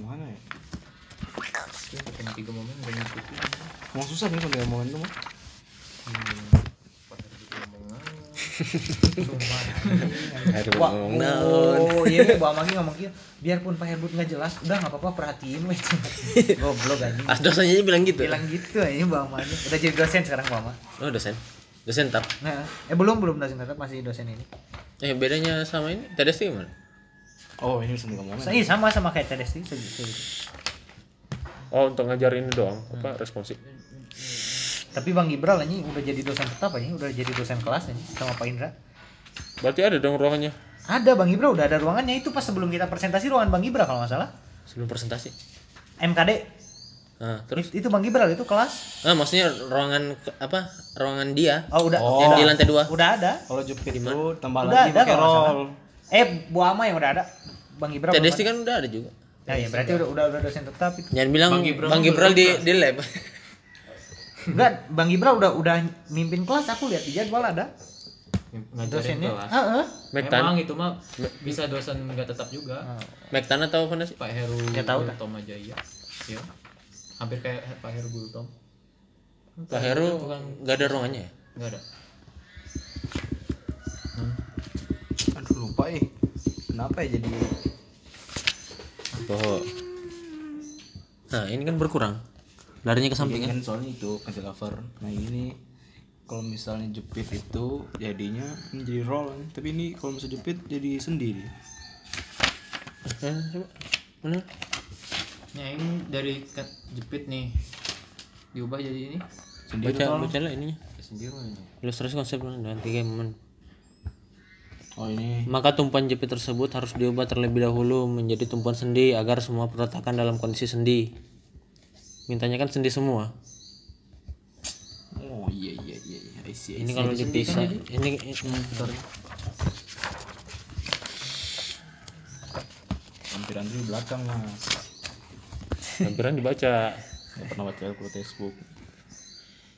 mana ya? Emang susah nih kalau ngomongin tuh mah. Wah, oh iya nih Bang Magi ngomong gitu biarpun Pak Herbut nggak jelas udah nggak apa-apa perhatiin weh goblok anjing As dosennya bilang gitu. bilang gitu aja Bang Magi udah jadi dosen sekarang Bang Magi Oh, dosen. Dosen tetap. nah, eh belum belum dosen tetap masih dosen ini Eh, bedanya sama ini TDST gimana? Oh, ini bisa ngomongin. Saya sama sama kayak TDST segitu. Oh, untuk ngajar ini doang, apa responsif. Tapi Bang Gibral ini udah jadi dosen tetap aja, udah jadi dosen kelas ini sama Pak Indra. Berarti ada dong ruangannya Ada Bang Gibral udah ada ruangannya itu pas sebelum kita presentasi ruangan Bang Gibral kalau nggak salah. sebelum presentasi. MKD Nah, terus itu Bang Gibral itu kelas. ah maksudnya ruangan apa? Ruangan dia Oh udah. Oh. yang di lantai dua. Udah ada. Kalau jepit itu tambah Udah lagi ada pakai roll. Eh Bu Ama yang udah ada. Bang TDST ada. kan udah ada juga. Nah, ya berarti udah udah udah dosen tetap itu. Jangan bilang Bang Bang Gibral Gibral, di di lab. Enggak, Bang Gibral udah udah mimpin kelas aku lihat di jadwal ada. ngajarin dosennya kelas Heeh. Mektan Memang itu mah bisa dosen nggak tetap juga. Mektan atau apa sih Pak Heru Nggak tahu. Tom Jaya. Ya. Hampir kayak Pak Heru Gultom. Pak Heru nggak ada ruangannya ya Enggak ada. Aduh lupa eh. Kenapa ya jadi Boho. Nah ini kan berkurang larinya ke samping kan kan soalnya itu cantilever. Nah ini kalau misalnya jepit itu jadinya menjadi roll kan. Tapi ini kalau misalnya jepit jadi sendiri. Eh, coba mana Ya ini dari kat jepit nih diubah jadi ini Sendiri baca roll. baca lah ininya sendiri ini. ilustrasi konsep dan tiga momen Oh ini Maka tumpuan jepit tersebut harus diubah terlebih dahulu menjadi tumpuan sendi agar semua perletakan dalam kondisi sendi. Mintanya kan sendi semua. Oh iya iya iya iya. I see, I Ini see. kalau dipisah, ini sorry. Lampiran dulu belakang mas. Lampiran dibaca. Gak pernah baca kalau textbook.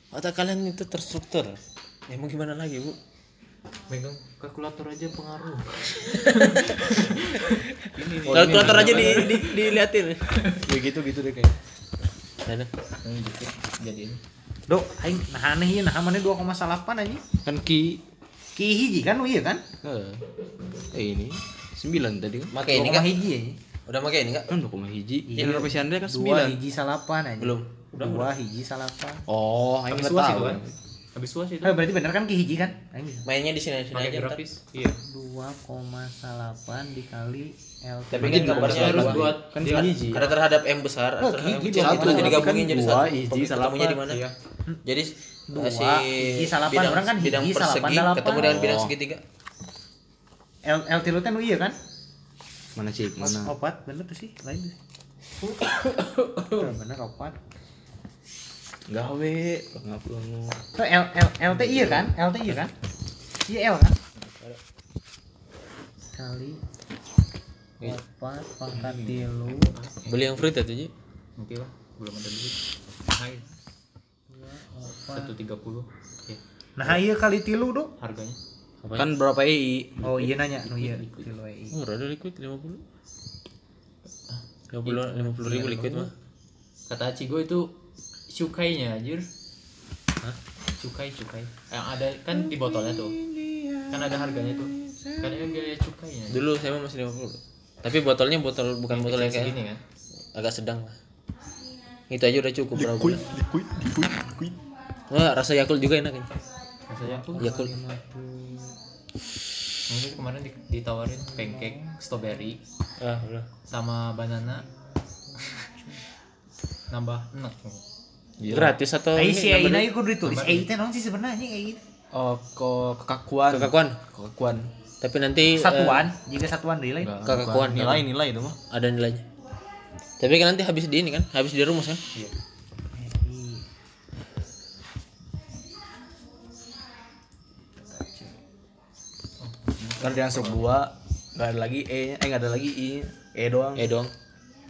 Otak kalian itu terstruktur. Ya mau gimana lagi bu? Megang kalkulator aja pengaruh. Kalkulator aja di, di, diliatin. Ya gitu gitu deh kayak. Ada. Ini jadiin. Dok, aing nah aneh ieu nah mana 2,8 anjing. Kan ki Ki hiji kan oh iya kan? eh, eh ini 9 tadi kan. Make ini 2,1 kak? hiji ya. Udah make ini kak? Kan 2, hiji. Yang Indonesia Anda kan 2 9. hiji salapan anjing. Belum. Dua hiji salapan. Oh, aing Habis enggak tahu. itu kan? Habis suas itu. Eh berarti bener kan ki hiji kan? Aing. Mainnya di sini sini Pakai aja. grafis. Iya. 2,8 dikali L Tapi kan gambarnya Harus buat Kan dia- hiji. Terhadap M besar, terhadap M kecil itu nanti digabungin kan jadi satu. hiji, Ketemunya di mana? Iya. Jadi Dua, si hiji, salapan, bidang, orang kan hiji, bidang salapan, dalapan. ketemu dengan bidang Oh. segitiga. L L tilu nu iya kan? Mana cik? Mana? Opat bener tuh sih, lain tuh. Bener opat. Gawe, enggak perlu. Tuh L L L teh iya kan? L teh iya kan? Iya L kan? Kali opat pangkat tilu Beli yang fruit itu Ji. Nanti lah, belum ada duit. Hai. Satu tiga puluh. Oke. Nah iya kali tilu dok Harganya. Kan berapa EI? Oh iya nanya, nu iya tilu EI Murah ada liquid 50. 50 50 ribu liquid mah. Kata Cigo itu cukainya anjir. Hah? Cukai, cukai. Yang ada kan di botolnya tuh. Kan ada harganya tuh. Kan ada biaya cukainya. Dulu saya mah masih 50. Tapi botolnya botol bukan botol yang kayak segini kan. agak sedang lah. Itu aja udah cukup berapa bulan. liquid, liquid, liquid. Wah, rasa Yakult juga enak ini. Rasanya aku Yakult. mungkin kemarin di- ditawarin pancake strawberry Ah, udah. sama banana nambah enak Gratis atau Ai ini si EI na namanya? ieu kudu ditulis teh naon sih sebenarnya EI Oh, kok kekakuan. Kekakuan. Kekakuan. Tapi nanti eh, Satuan, jika satuan nilai Kekakuan. nilai nilai itu mah. ada nilainya. Tapi kan nanti habis di ini kan, habis di rumus kan? Kan dia struk 2, enggak ada lagi E-nya, eh enggak ada lagi I-nya. E doang. Eh dong.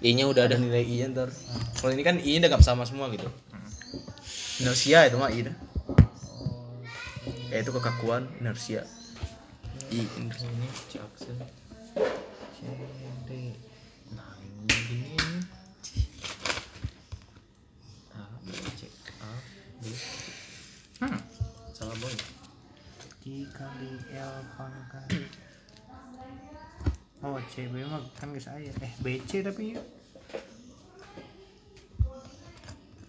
I-nya udah ada ada. nilai I-nya ntar. Kalau ini kan I-nya udah sama semua gitu. Inersia itu mah I dah. E itu kekakuan, inersia. I ini Jackson CD. nah ini A B C A B hmm salah boy dikali L pangkat oh CB mah kan geus aya eh BC tapi ya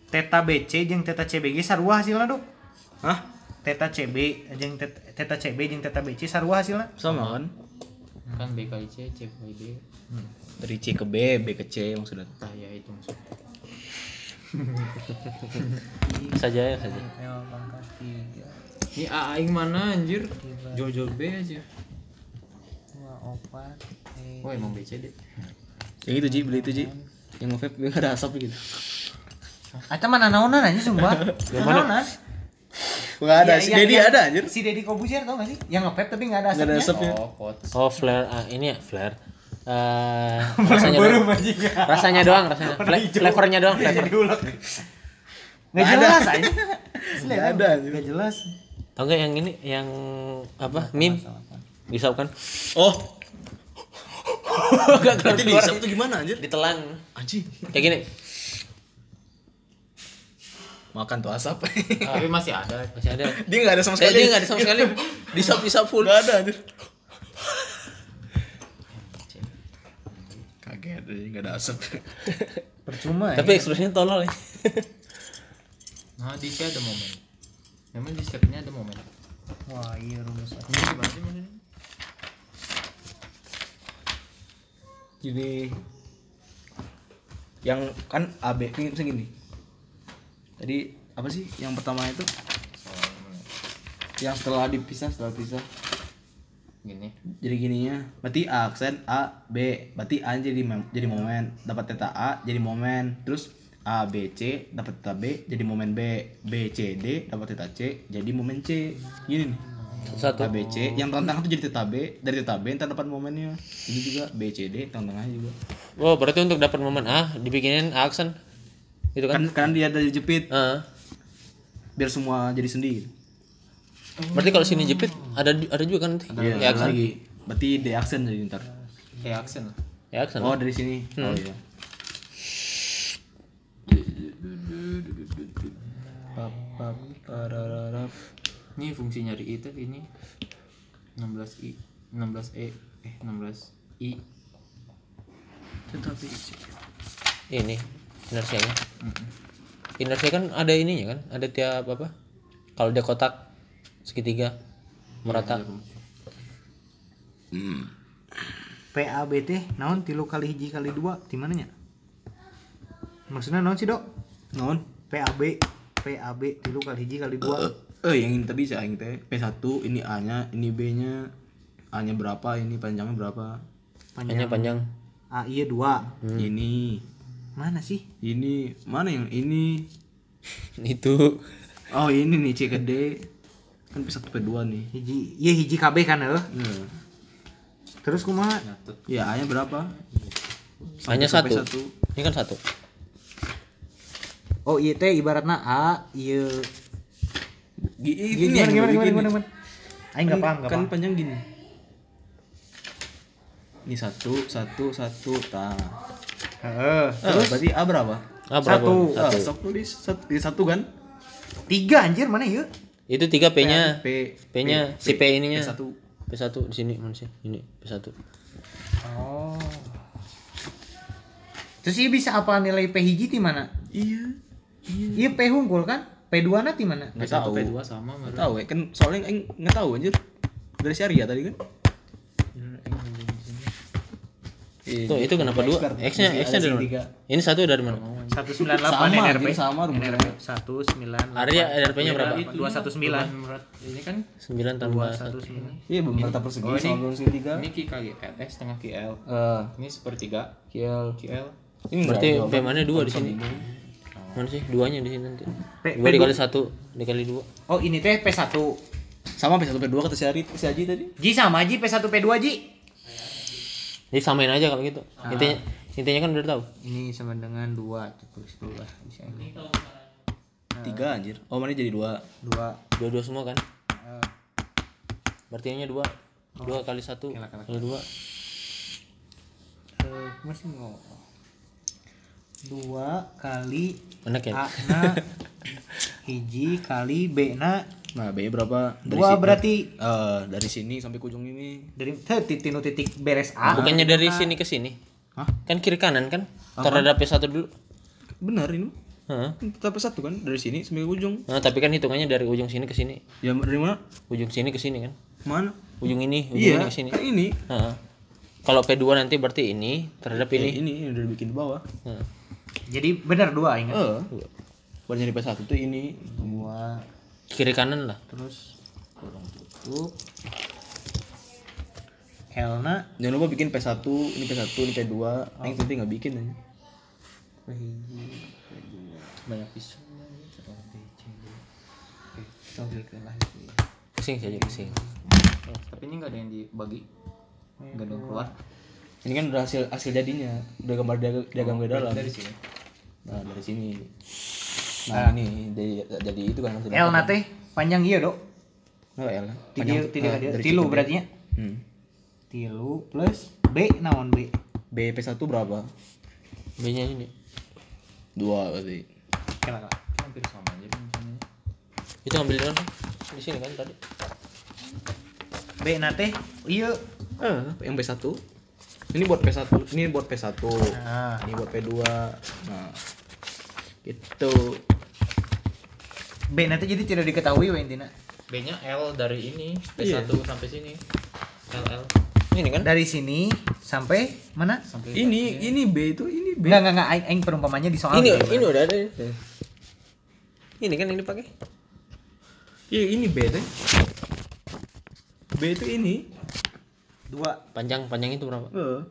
Teta BC jeung Teta CBG sarua hasilna dok Hah? Teta CB jeung Teta, teta CB jeung Teta BC sarua hasilna Sama kan? kan B kali C C kali D Dari C ke B, B ke C maksudnya. nah ya itu maksudnya. Saja ya saja. L pangkat 3 ini A aing mana anjir? Jojo B aja. 2 opat E. Oh emang B C D. Yang itu Ji, beli itu Ji. Yang nge-vape ada asap gitu. Eta mana naonan aja sumpah. Naonan Enggak ada, Iya, si iya, Dedi iya. ada anjir. Si Deddy Kobusier tau gak sih? Yang nge tapi gak ada Enggak ada asapnya asapnya. oh Oh, flare. Ah, ini ya, flare. Eh, rasanya doang. Rasanya doang, rasanya. Fla- flavornya doang, flavor. Gak Nggak jelas aja Nggak ada, anjir. Gak jelas Tahu nggak yang ini yang apa? Meme. Bisa kan? Oh. Gak keluar Nanti dihisap tuh gimana anjir? Ditelan. Anjing. Kayak gini. Makan tuh asap. Tapi masih ada. Masih ada. dia nggak ada sama Eh, sekali. dia nggak ada sama sekali. Disap disap full. Nggak ada anjir. Kaget aja nggak ada asap. percuma Tapi ekspresinya tolol ya. Nah, di sini ada momen. Memang di stepnya ada momen. wah iya rumus Ini gimana sih momen ini? Gini. Yang kan AB ini bisa gini. Tadi apa sih yang pertama itu? Yang setelah dipisah, setelah pisah. Gini. Jadi gininya, berarti A aksen A B, berarti A jadi mem- jadi momen, dapat teta A jadi momen, terus A B C dapat teta B jadi momen B, B C D dapat teta C jadi momen C. Gini nih. Satu. A B C yang tengah-tengah tuh jadi teta B, dari teta B ntar dapat momennya. Ini juga B C D tengah-tengahnya juga. Oh, berarti untuk dapat momen A dibikinin aksen. Gitu kan? Kan kan dia ada jepit Ah. biar semua jadi sendi. Berarti kalau sini jepit ada ada juga kan nanti. Iya, Ya ada lagi. Berarti D aksen jadi ntar. Kayak aksen. Ya aksen. Oh, dari sini. Oh iya. Ini fungsi nyari i tadi ini 16 i 16 e eh 16 i Ini inersianya. Inersia kan ada ininya kan? Ada tiap apa? Kalau dia kotak segitiga merata. PABT naon tilu kali hiji kali dua di mana nya maksudnya naon sih dok Non. PAB PAB tilu kali hiji kali dua Eh, yang ini tadi sih aing teh P1 ini A-nya, ini B-nya. A-nya berapa, ini panjangnya berapa? Hanya panjang. A iya dua Ini. Mana sih Ini mana yang ini? Itu. Oh, ini nih C ke D. Kan P1 P2 nih. hiji iya hiji KB kan eh Iya. terus kumaha Ya, A-nya berapa? Hanya Sampai satu. P1. Ini kan satu. oh iya teh ibaratnya A iya Gi- gimana ini yang gimana begini. gimana gimana Aing nggak paham nggak Kan paham panjang gini. Ini satu, satu, satu, tah. Heeh. Terus berarti A berapa? Ah, berapa? Satu. Ah, Satu. satu di satu, di satu kan? tiga anjir mana ya Itu tiga P-nya. P P-nya si P ininya. P1. P1 di sini mana sih? Ini P1. oh terus iya bisa apa nilai P hiji di mana Iya. iya P unggul kan P dua nanti mana Nggak P1 tahu. P2 sama tahu ya kan soalnya aing nggak tahu anjir. Dari syariah tadi kan. Tuh, itu kenapa dua? X-nya X-nya dari mana? Ini satu dari mana? satu sembilan Sama, delapan NRP sama rumusnya. NRP satu sembilan Arya NRP-nya berapa? dua satu sembilan Ini kan 9 tambah satu 1. sembilan Iya, belum rata persegi Oh, ini- sama ini Q kali L eh setengah QL. Eh, Ini sepertiga kill. QL. Ini Berarti P mana dua di sini? Mana sih? Duanya di sini nanti. P- Dua dikali satu, dikali dua. oh ini teh P satu sama P1 P2 kata si Ari, si Aji tadi. Ji sama Ji P satu P dua Ji Jadi samain aja kalau gitu. Intinya intinya kan udah tahu. ini sama dengan dua tulis dulu lah bisa ini Tiga anjir. Oh, mana jadi dua. dua Dua-dua semua kan? eh, Berarti ininya dua. Dua kali satu kali dua. eh, masih mau dua kali Enak ya? A na hiji kali B na Nah, B berapa? dua sini- berarti Eh, dari sini sampai ke ujung ini. dari teh titik nu titik beres A Bukannya dari sini ke sini? Hah? Kan kiri kanan kan? Terhadap P1 dulu. Benar ini. Heeh. Tetap satu kan dari sini sampai ke ujung. Nah, tapi kan hitungannya dari ujung sini ke sini. Ya dari mana? Ujung sini ke sini kan? Mana? Ujung ini, ujung Iya, ini ke sini. kan ini. Heeh. Kalau P2 nanti berarti ini terhadap Ini ini. ini, ini udah dibikin di bawah. Heeh. Jadi benar dua ingat Eh. Buat nyari P1 tuh ini. dua Kiri kanan lah. terus kurang tutup L na Jangan lupa bikin P1, ini P1, ini P2. Yang penting nggak bikin aja. Banyak pisau. Pusing saja pusing. Tapi ini nggak ada yang dibagi. Nggak ada yang keluar. Ini kan udah hasil hasil jadinya. Udah gambar diagram, diagram ke dalam. Dari sini. Nah, dari sini. Nah, ini jadi, jadi itu kan hasil L na teh panjang iya dok Enggak L. Tiga tiga Ah, tilu berarti nya. Hmm. Tilu plus B naon B? BP1 berapa? B nya ini Dua berarti. Kela. hampir sama aja itu ambil kan di sini kan tadi B nate iya. Eh, yang P1. Ini buat P1, ini buat P1. Nah, Ini buat P2. Nah. Gitu. B nate jadi tidak diketahui we intina. B nya L dari ini P1 sampai sini LL ini kan Dari sini sampai mana? sampai Ini ini B itu ini B. Enggak enggak enggak aing, perumpamannya di soal ini gitu, ini udah ada ini. ini kan yang dipakai Iya, ini B teh. B itu ini. Dua panjang panjang itu berapa Eh.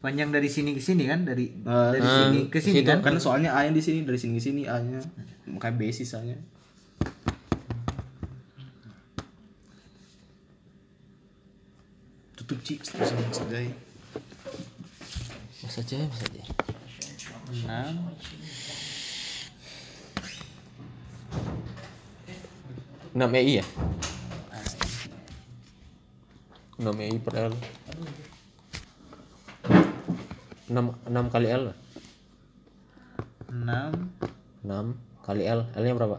panjang dari sini ke sini kan dari Ah, dari ah, sini ke sini situ. kan Kan soalnya A yang di sini dari sini ke sini A-nya. Makanya B sisanya. Tutup Ci, terus saja. mas aja mas aja enam enam EI ya enam EI per L. Enam enam kali L. Lah. enam. Enam kali L. L nya berapa?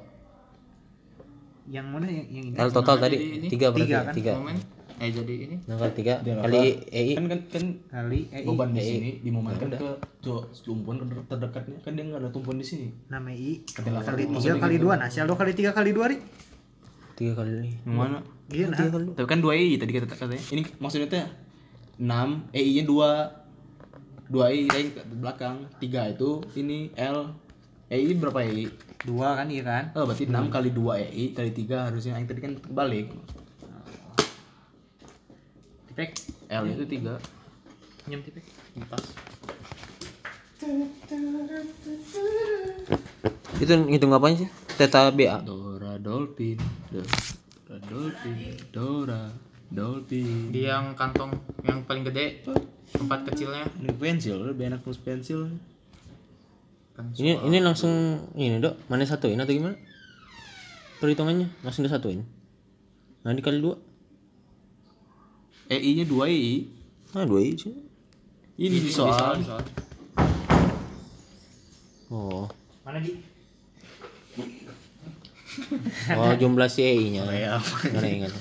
Yang mana? Yang, yang ini? L total tadi ini? tiga berarti tiga ya? kan? tiga. Momen. Eh jadi ini. Tiga Dia kali apa? EI Kan kan kan kali EI beban di EI. sini dimomentkan ke tumpuan terdekatnya. Kan dia nggak ada tumpuan di sini. enam EI kali maksudnya tiga kali dua nah siapa kali tiga kali dua ri. Tiga kali ini. Yang mana? Iya nah Tapi kan 2 EI tadi kata katanya. Ini maksudnya teh 6 EI-nya 2 2 EI tadi ke belakang. 3 itu ini L. EI berapa EI? dua kan iya kan Oh, berarti 6 kali 2 EI kali 3 harusnya yang tadi kan kebalik. tipek L itu 3. nyem tipek pas itu ngitung apaan sih theta BA Dora Dolphin. Dora Dolphin. Dora Dolphin. di yang kantong yang paling gede tempat kecilnya. Ini pensil, lebih enak terus pensil. kan ini ini langsung ini dok. Mana satuin atau gimana? Perhitungannya langsung disatuin nah dikali dua. EI-nya 2 EI. ah dua i sih Ini di soal. Oh. Mana di oh jumlah si EI nya. Ya mana ingat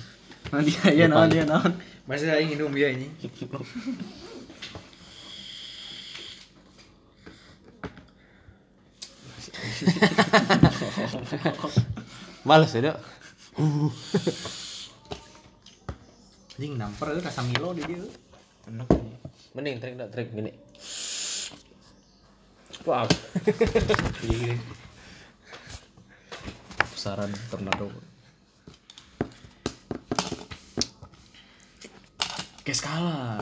Nanti aja naon dia naon. masih aing minum ya ini. Males ya dok? Anjing namper euy ka Samilo di dieu enak mending trek dok trek gini. Wow Besaran tornado. Kayak skala.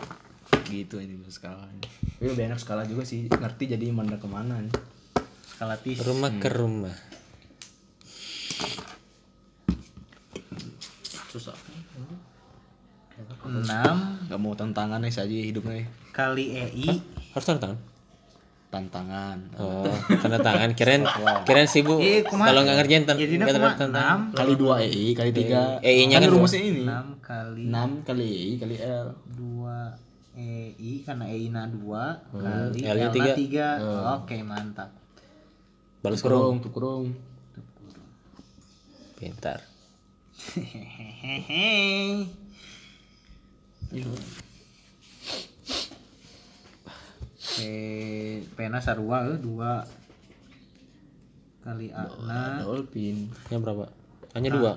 Gitu ini skala. Tapi lebih enak skala juga sih. Ngerti jadi mana ke mana. nih. skala tis rumah ke rumah susah enam Gak mau tantangan nih saja hidupnya. kali EI harus tanda tangan Tantangan. oh tanda tangan kirain kirain sibuk Iya, kumaha? kalau nggak ngerjain tan Jadinya nggak kumaha? tanda tangan enam Kali 2 EI, kali 3. EI-nya kan rumusnya ini. enam kali 6 kali EI kali L. dua EI karena EI na dua kali L nya tiga. tiga oke mantap balas kurung Kurung, tuh kurung. pintar hehehe eh pena sarua eh, dua. Kali ana Dolphin. yang berapa? Hanya dua?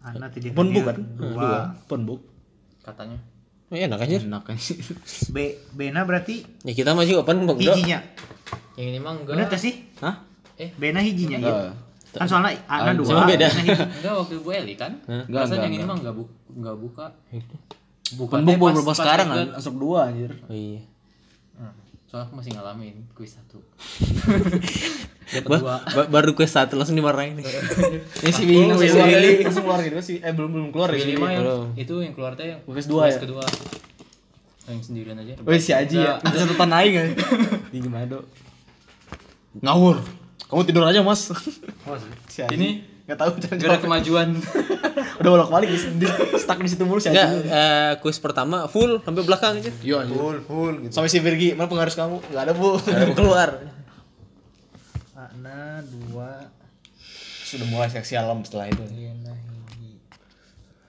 Ana tidak Pun bukan? dua. Pun buk. katanya. Oh, enak aja. Enak kan sih. B B na berarti ya kita mah juga open book dok. hijinya. Yang ini mah enggak. Bener teh sih? Hah? B na hijinya ya kan soalnya ana dua. Sama beda. Enggak waktu Bu Eli kan? Enggak, enggak, yang ini mah enggak bu enggak buka. Buka Pun teh buk baru pas- berapa sekarang kan? Masuk dua anjir. oh iya. Soalnya aku masih ngalamin kuis satu Ba- ba- baru quest satu langsung dimarahin nih ini si Langsung si keluar, Willy langsung keluar gitu sih. Eh belum belum keluar ya. Willy mah yang itu yang keluar teh yang Kuis dua ya? kedua yang sendirian aja Wih si Aji ya, bisa catatan naik kan? Ini gimana dok? Ngawur. Kamu tidur aja mas. Si Aji. ini Nggak tahu cara Gak ada kemajuan. Udah bolak balik di, stuck di situ mulu sih. Enggak, eh, kuis pertama full sampai belakang aja. Iya anjir. full full gitu Sampai si Virgi, mana pengharus kamu? Enggak ada, Bu. Keluar. Ana dua Sudah mulai seksi alam setelah itu. Liana hiji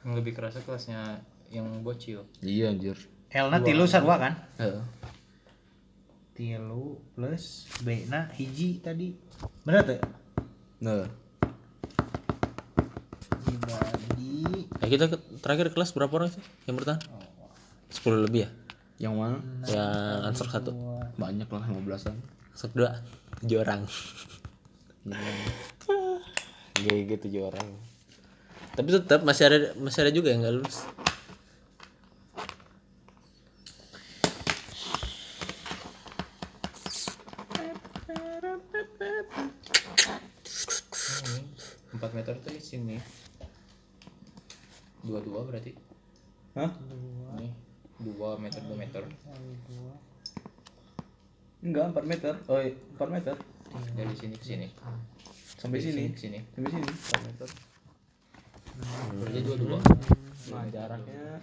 Yang lebih kerasa kelasnya yang bocil. Iya anjir. Elna tilu sarua kan Heeh. tilu plus B na hiji tadi bener tuh Nah, kita ke- terakhir kelas berapa orang sih yang bertahan? 10 lebih ya? yang mana? Yang answer satu, Banyak lah 15-an. answer dua, tujuh orang. GG 7 orang. Tapi tetap masih ada masih ada juga yang nggak lulus. 4 meter tuh di sini. Dua dua berarti. Hah? Nih, 2 meter 2 meter. Enggak, 4 meter. Oh, iya, 4 meter. Dari sini ke sini. Sampai Dari sini. ke sini. Sampai sini 4 meter. Berarti dua dua. Nah, jaraknya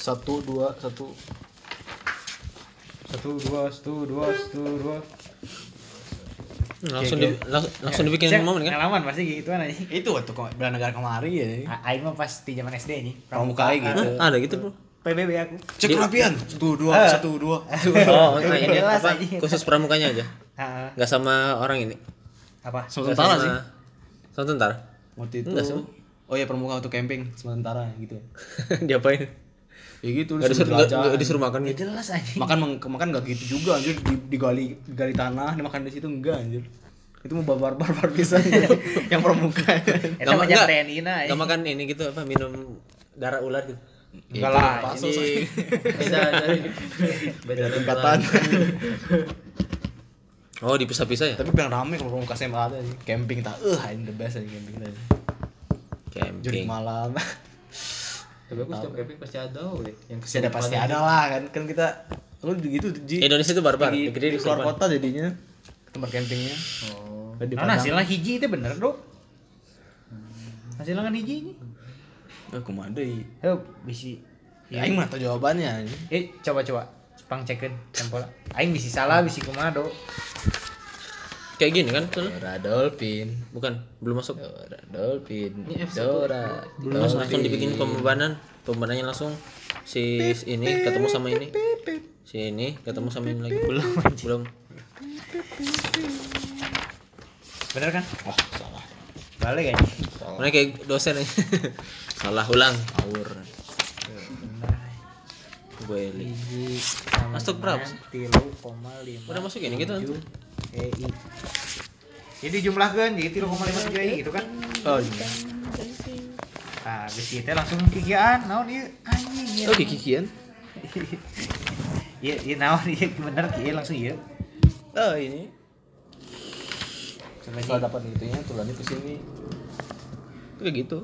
satu dua satu satu dua satu dua satu dua Langsung di, lang- langsung dibikin Siap, momen kan? pengalaman pasti gitu kan aja itu waktu kok bela negara kemari ya Aing mah pas di zaman SD nih pramuka gitu Ah, ada gitu bro. PBB aku cek kerapian satu dua satu dua Oh, nah ini Jelas apa? aja. Khusus pramukanya aja. Heeh. Nggak sama orang ini. apa sementara sih Sama tentara. waktu itu oh ya pramuka untuk camping sementara gitu Diapain? Ya gitu Nggak disuruh nggak disuruh makan ya gitu. jelas aja makan makan nggak gitu juga anjir. Di, digali digali tanah dimakan di situ enggak anjir. Itu mau barbar barbar bisa yang pramuka Eta Nggak mah jam TNI na Nggak makan ini gitu apa minum darah ular gitu. enggak lah Paso, ini Beda dari beda dari tingkatan. Oh, dipisah-pisah ya? tapi bilang rame kalau pramuka SMA ada sih camping tak eh ini the best aja camping tadi. Jurik Camping. malam Tapi aku setiap camping pasti ada weh. Yang pasti ada pasti ada lah kan kan kita lu gitu Ji Indonesia itu barbar. di, Gede di di keluar Selatan. kota jadinya tempat campingnya Oh. di Nah, hasilnya hiji itu bener dong hasilnya kan hiji ini Padang. aku mah deui Heuh, bisi ya aing mah tahu jawabannya eh coba coba pang cekeun tempel aing bisi salah bisi kumaha do Kayak gini kan? soalnya? Dora Dolphin Bukan, belum masuk. Dora Dolphin Ini F1. Dora Langsung, langsung dibikin pembebanan. Pembebanannya langsung si ini ketemu sama ini. Si ini ketemu sama ini lagi. Belum. Belum. bener kan oh salah balik kayaknya Mana kayak dosen aja. Salah ulang. awur Gue Masuk berapa sih? tilu koma lima Udah masuk ini gitu. EI jadi jumlahkan jadi tilu koma lima tujuh EI gitu kan? Oh iya. nah bisi teh langsung kikian. Naon ieu? Anjing ieu. oh kikian? Iya iya naon ieu? Bener ieu langsung ieu. Oh ini. Sampai kalau dapat itunya tulannya ke sini. Itu kayak gitu.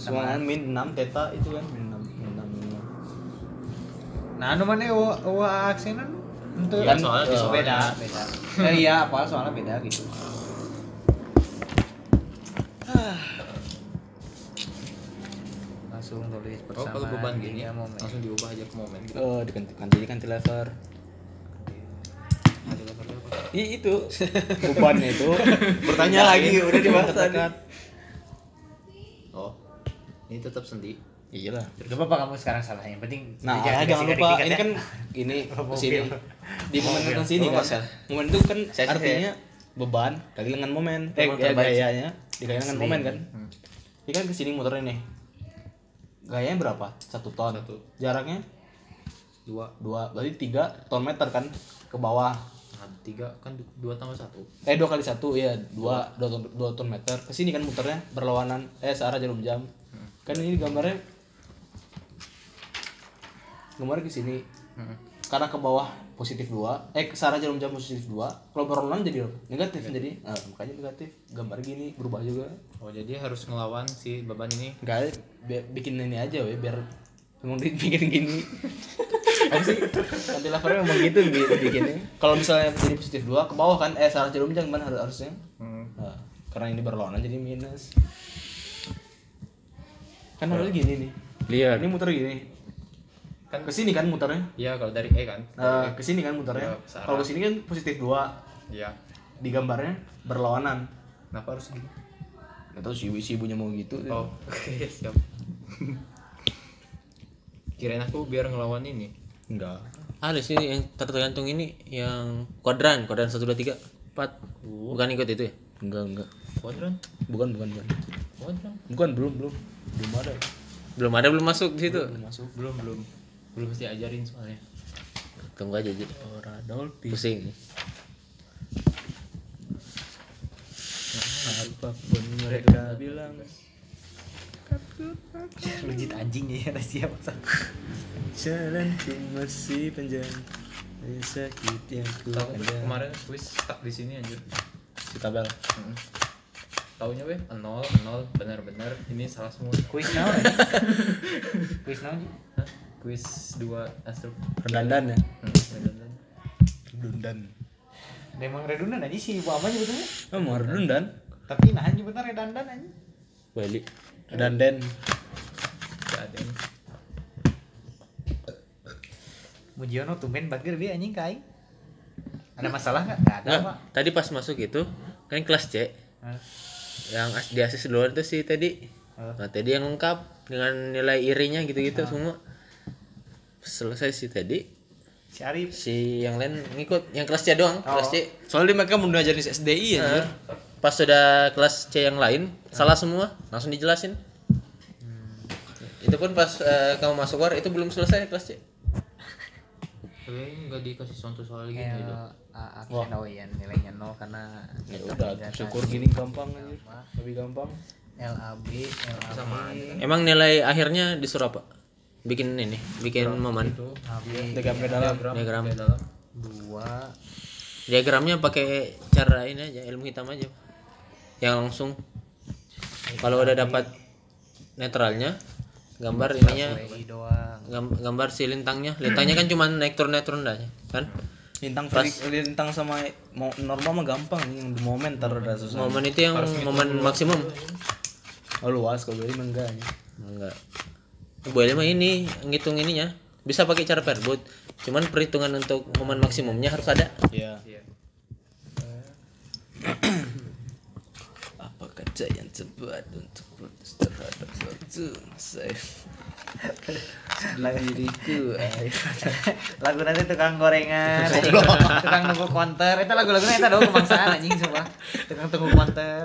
Semuanya min 6 teta itu kan min 6 min 6 min 6 Nah, anu mana wa, wa aksenan untuk soalnya di oh, soalnya. beda, beda. Eh, iya, apa soalnya beda gitu. Langsung tulis Oh, bersama. kalau beban gini tiga momen. langsung diubah aja ke momen gitu. oh digantikan jadi ganti lever Ada levelnya apa? Ih, itu bebannya itu bertanya lagi udah dibahas tadi Oh. Ini tetap sendi. Iya lah Gak apa-apa kamu sekarang salah. Yang penting Nah, jangan jangan lupa ini ya. kan ini Mobil. sini di momen kan sini kan. Momen itu kan artinya beban kali dengan momen. Eh, ya, gayanya dikali dengan momen kan. Ini kan ke sini motornya nih. Gayanya berapa? Satu ton. Satu. Jaraknya Dua. dua, berarti tiga ton meter kan ke bawah. Nah, tiga kan du- dua tambah satu. Eh dua kali satu ya dua dua ton, dua ton meter. Ke sini kan muternya berlawanan eh searah jarum jam. Kan ini gambarnya gambarnya ke sini. Hmm. karena ke bawah positif dua eh ke arah jarum jam positif dua kalau berlawanan jadi negatif jadi nah, makanya negatif gambar gini berubah juga Oh, jadi harus ngelawan si beban ini. enggak bi- bikin ini aja we biar emang dibikin gini Apa sih? Cantilevernya memang gitu bi- bikinnya. Kalau misalnya jadi positif dua ke bawah kan, eh secara jarum jangan harus harusnya. Hmm. Nah, karena ini berlawanan jadi minus. Kan harusnya gini nih. Lihat. Ini muter gini. Kan Ke sini kan muternya. Iya kalau dari E kan. Nah, ke sini kan muternya. Ya. Kalau ke sini kan positif dua. Iya. Di gambarnya berlawanan. Kenapa harus gitu? Gak tau si, si ibunya mau gitu. Oh, oke siap. Kirain aku biar ngelawan ini. Enggak. Ada sih yang tergantung ini yang kuadran, kuadran 1 2 3 4. Bukan ikut itu ya? Enggak, enggak. Kuadran. Bukan, bukan, bukan. Kuadran. Bukan, belum, belum. Belum ada. Belum ada belum masuk di situ. Belum masuk. Belum belum. Belum mesti ajarin soalnya. Tunggu aja jadi. Ora Dolphy. Pusing nih. Apa pun mereka bilang. Legit anjingnya ya siapa Jalanku masih panjang. Sakit yang ku kemarin quiz stuck di sini anjir. Si tabel. Mm. Taunya weh nol nol benar-benar ini salah semua. kuis naon kuis naon sih? Quiz dua astruk. Redundan ya. Hmm, benar-benar. Redundan. Memang redundan aja sih, Bu Amanya betulnya. Oh, mau redundan. Tapi nah aja bener redundan aja. Balik. Redundan. Yang Mujiono tumben bagir dia anjing kai. Ada masalah nggak? Nggak ada, Enggak, Pak. tadi pas masuk itu kan kelas C yang as- di asis duluan tuh si tadi. Oh. Nah, tadi yang lengkap dengan nilai irinya gitu-gitu semua. Selesai si tadi, Si Arif. si yang lain ngikut, yang kelas C doang, kelas C. Soalnya mereka mau ngajarin SDI ya. Nah, pas sudah kelas C yang lain salah semua, langsung dijelasin. Itu pun pas eh, kamu masuk war itu belum selesai kelas C. Tapi nggak dikasih contoh soal gini gitu. A- aku tahu ya nilainya nol karena Ya itu udah, syukur gini gampang aja. Lebih gampang. LAB, LAB. Emang nilai akhirnya disuruh apa? Bikin ini, bikin momen. Itu AB, Diagram dalam. Diagram. dua, Diagramnya pakai cara ini aja, ilmu hitam aja. Yang langsung kalau udah dapat netralnya, gambar ininya gambar si lintangnya. Lintangnya kan cuma naik turun naik turun aja, kan? Lintang Pas- lintang sama mau normal mah gampang yang di momen ada susah. Momen itu yang momen maksimum. Oh luas kalau ini enggak ya. Enggak. Boleh mah ini ngitung ininya. Bisa pakai cara perbut. Cuman perhitungan untuk momen maksimumnya harus ada. Iya. Iya. Apa kaca yang tepat untuk protes terhadap waktu saya diriku ayo. lagu nanti tukang gorengan tukang nunggu konter itu lagu-lagunya itu dong kebangsaan anjing sumpah tukang tunggu konter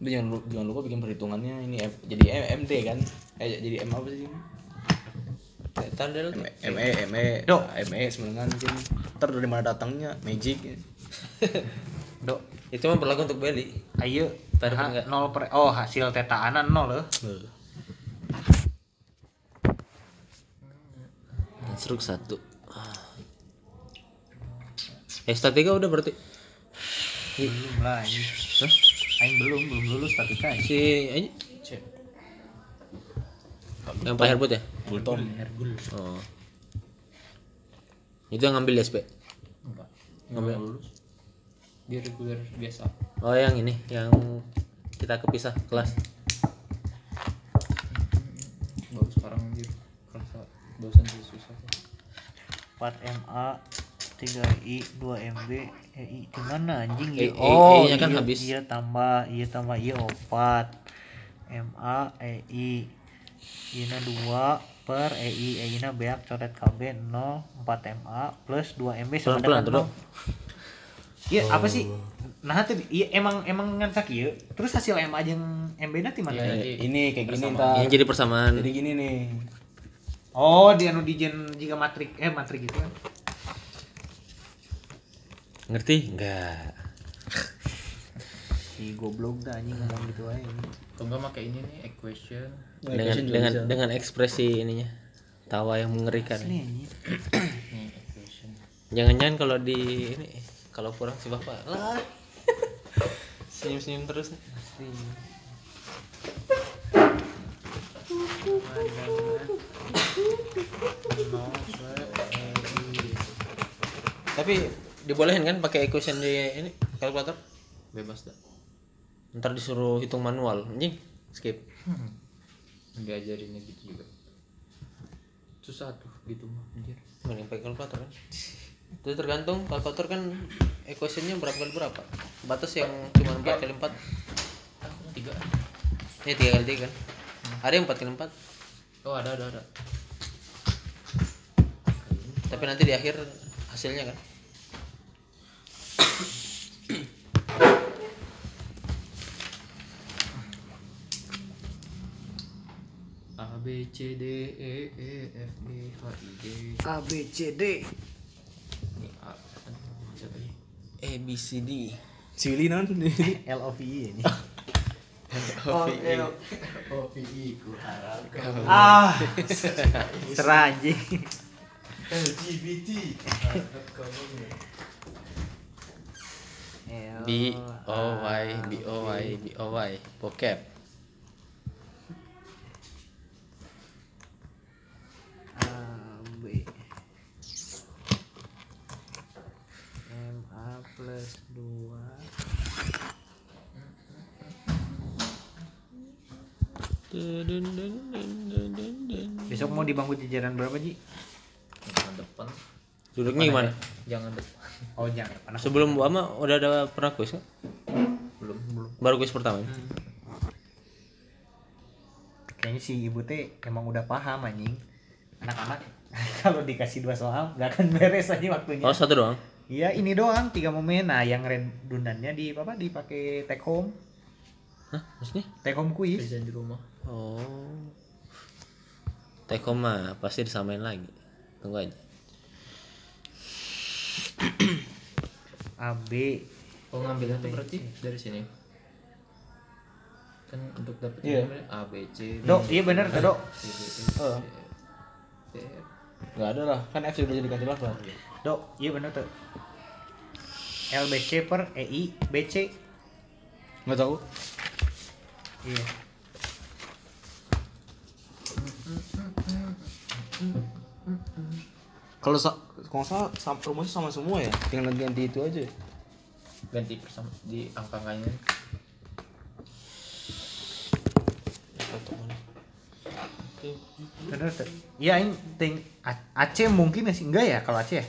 Lu jangan, jangan lupa bikin perhitungannya ini F- jadi M- MD kan? Eh jadi M apa sih? Tandel M ME ME Dok. ME sebenarnya mungkin. Ntar dari mana datangnya? Magic. Dok itu mah berlaku untuk Beli. ayo ha- enggak? nol per oh hasil teta anan nol loh Instruk satu. Eh tiga udah berarti. belum lah anjing Aing belum belum lulus tapi kan Si aja. Yang Pak Herbut ya? Bultom Oh. Itu yang ngambil SP. Enggak. Ngambil. lulus. Dia reguler biasa. Oh, yang ini, yang kita kepisah kelas. Baru sekarang anjir. Kerasa dosen susah. 4 MA 3 I 2 MB EI di mana anjing E- ya? E- Oh, E-nya kan iya, habis. Iya tambah, iya tambah iya 4 MA EI Ina 2 per E EI EI na beak coret KB 0 4 MA plus 2 MB sama dengan tuh, 0 Dok. Iya apa sih? Nah tuh iya emang emang ngan ieu. Terus hasil MA jeung MB na ti mana? Iya, Eh, ini kayak gini ntar Yang jadi persamaan. jadi gini nih Oh, di anu dijen jika matrik eh matrik gitu kan. Ngerti? Enggak. Si goblok dah anjing ngomong gitu aja. Atau enggak pakai ini nih equation. Dengan dengan dengan ekspresi ininya. Tawa yang mengerikan. Nih equation. Jangan-jangan kalau di ini kalau kurang si bapak lah. Senyum-senyum terus. Tapi dibolehin kan pakai equation di ini kalkulator? bebas dah Ntar disuruh hitung manual. Anjing, skip. diajarinnya gitu juga susah tuh gitu mah anjir Mending pakai kalkulator kan. Itu tergantung kalkulator kan equationnya berapa kali berapa. Batas yang cuma 4 kali 4 aku tiga Ya 3 kali 3 kan. Ada yang 4 kali 4 oh ada ada ada Tapi nanti di akhir hasilnya kan. A B C D E E F G H I J. A B C D. Ini A aduh siapa ini? A B C D. Cili non? L O V I ini. Oh, O P I. Ku harap ah. Cerah anjing. LGBT B O Y B O Y B O Y bokep. A B. M A plus 2 Besok mau di bangku jajaran berapa Ji? jangan depan Duduknya gimana? jangan depan Oh jangan depan. Sebelum Bu Ama udah ada pernah kuis kan? belum belum Baru kuis pertama. ya? Kayaknya si ibu teh emang udah paham anjing Anak-anak kalau dikasih dua soal gak akan beres aja waktunya Oh satu doang. Iya ini doang tiga momen Nah yang redundannya di apa dipakai take home Hah? Maksudnya? Take home quiz kerjaan di rumah Oh. Tekom mah pasti disamain lagi. Tunggu aja. A B. Oh ngambilnya tuh berarti? Dari sini. Kan untuk dapet Iya. ini A B C Dok iya bener tuh dok. C, D, E, Oh. F, G, H, Gak ada lah. Kan F sudah jadi ganti lafal Dok iya bener tuh. LBC per EI BC nggak tahu. Iya. Kalau sa kalau nggak salah sama rumusnya sama semua ya? Tinggal ganti itu aja. Ganti bersama di angka angkanya bener tuh Iya ini ting Aceh mungkin ya sih? Enggak ya kalau Aceh ya?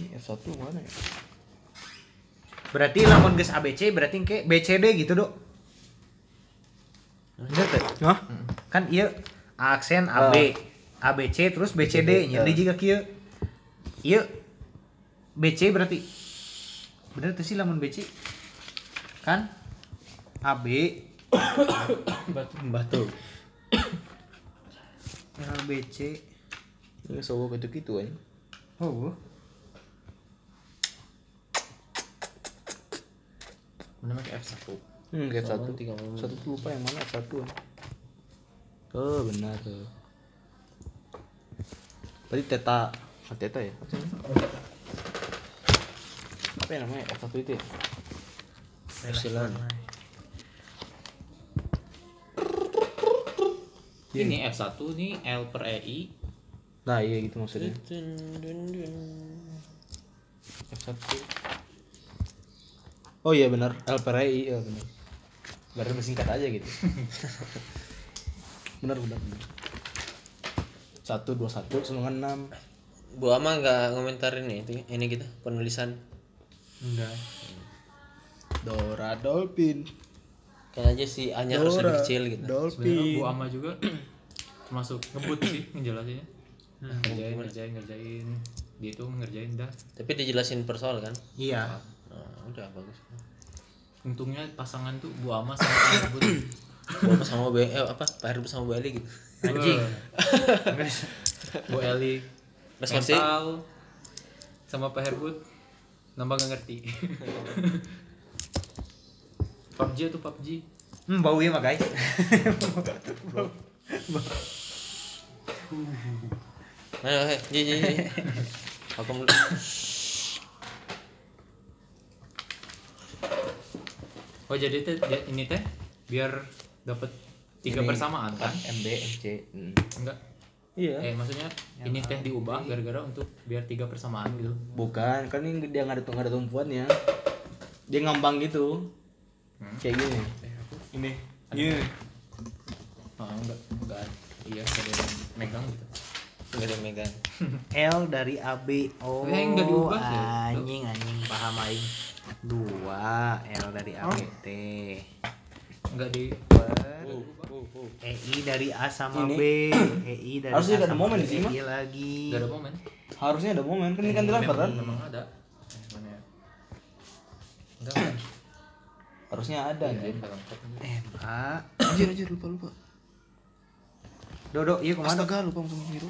Ini F1 mana ya? Berarti lamun geus ABC berarti ke BCD gitu dok. Bener tuh Hah? kan iya aksen AB ABC terus BCD nya di juga kieu iya. BC berarti. Bener tuh sih lamun BC kan? AB batu Batu. LBC ini sobo gitu gitu aja oh. Mana pakai F 1 hmm kayak satu. Lupa yang mana F1 oh benar. Tuh tadi teta ah, teta ya? Apa sih namanya? apa yang namanya? F1 itu ya? Epsilon. ini F 1 nih L per EI nah iya gitu maksudnya. Dun. F1 oh iya benar. L per I iya benar. Berarti lebih singkat aja gitu benar benar satu dua satu sama enam. Bu Ama nggak ngomentarin nih itu ini kita penulisan. enggak. Dora Dolphin. Kan aja si A-nya harus lebih kecil gitu. sebenarnya Dolphin Bu Ama juga termasuk ngebut sih ngejelasinnya ngerjain ngerjain ngerjain. Dia itu ngerjain dah. Tapi dijelasin per soal kan. iya. Nah, udah bagus. untungnya pasangan tuh Bu Ama sama Pak Bu Ama sama B eh, apa? Pak Herbert sama Bu Eli gitu. anjing Bu Eli Responsif. mental sama Pak Herbut nambah gak ngerti PUBG tuh PUBG hmm bau ya mah guys Ayo, ji, ji, ji. Vakum dulu. Oh jadi teh dia- ini teh biar dapat tiga Ini. persamaan kan? MB MC hmm. Enggak. iya Eh maksudnya ini teh diubah gara-gara untuk biar tiga persamaan gitu. bukan kan ini dia nggak ada nggak ada tumpuannya dia ngambang gitu kayak gini ini gini Ah, enggak, enggak. Iya, ada yang megang gitu. Enggak ada yang megang. L dari AB oh Eh, enggak diubah sih. anjing anjing paham aing dua L dari ABT Enggak di per EI dari A sama Ini. B. EI dari Harusnya A ada sama momen B, EI lagi. Enggak ada momen. harusnya ada momen kan ini kan dilempar kan? Memang ada. Mana ya? Enggak, enggak. harusnya ada Iya, anjir. MA anjir anjir lupa lupa. Dodo iya ke mana? Astaga lupa langsung biru.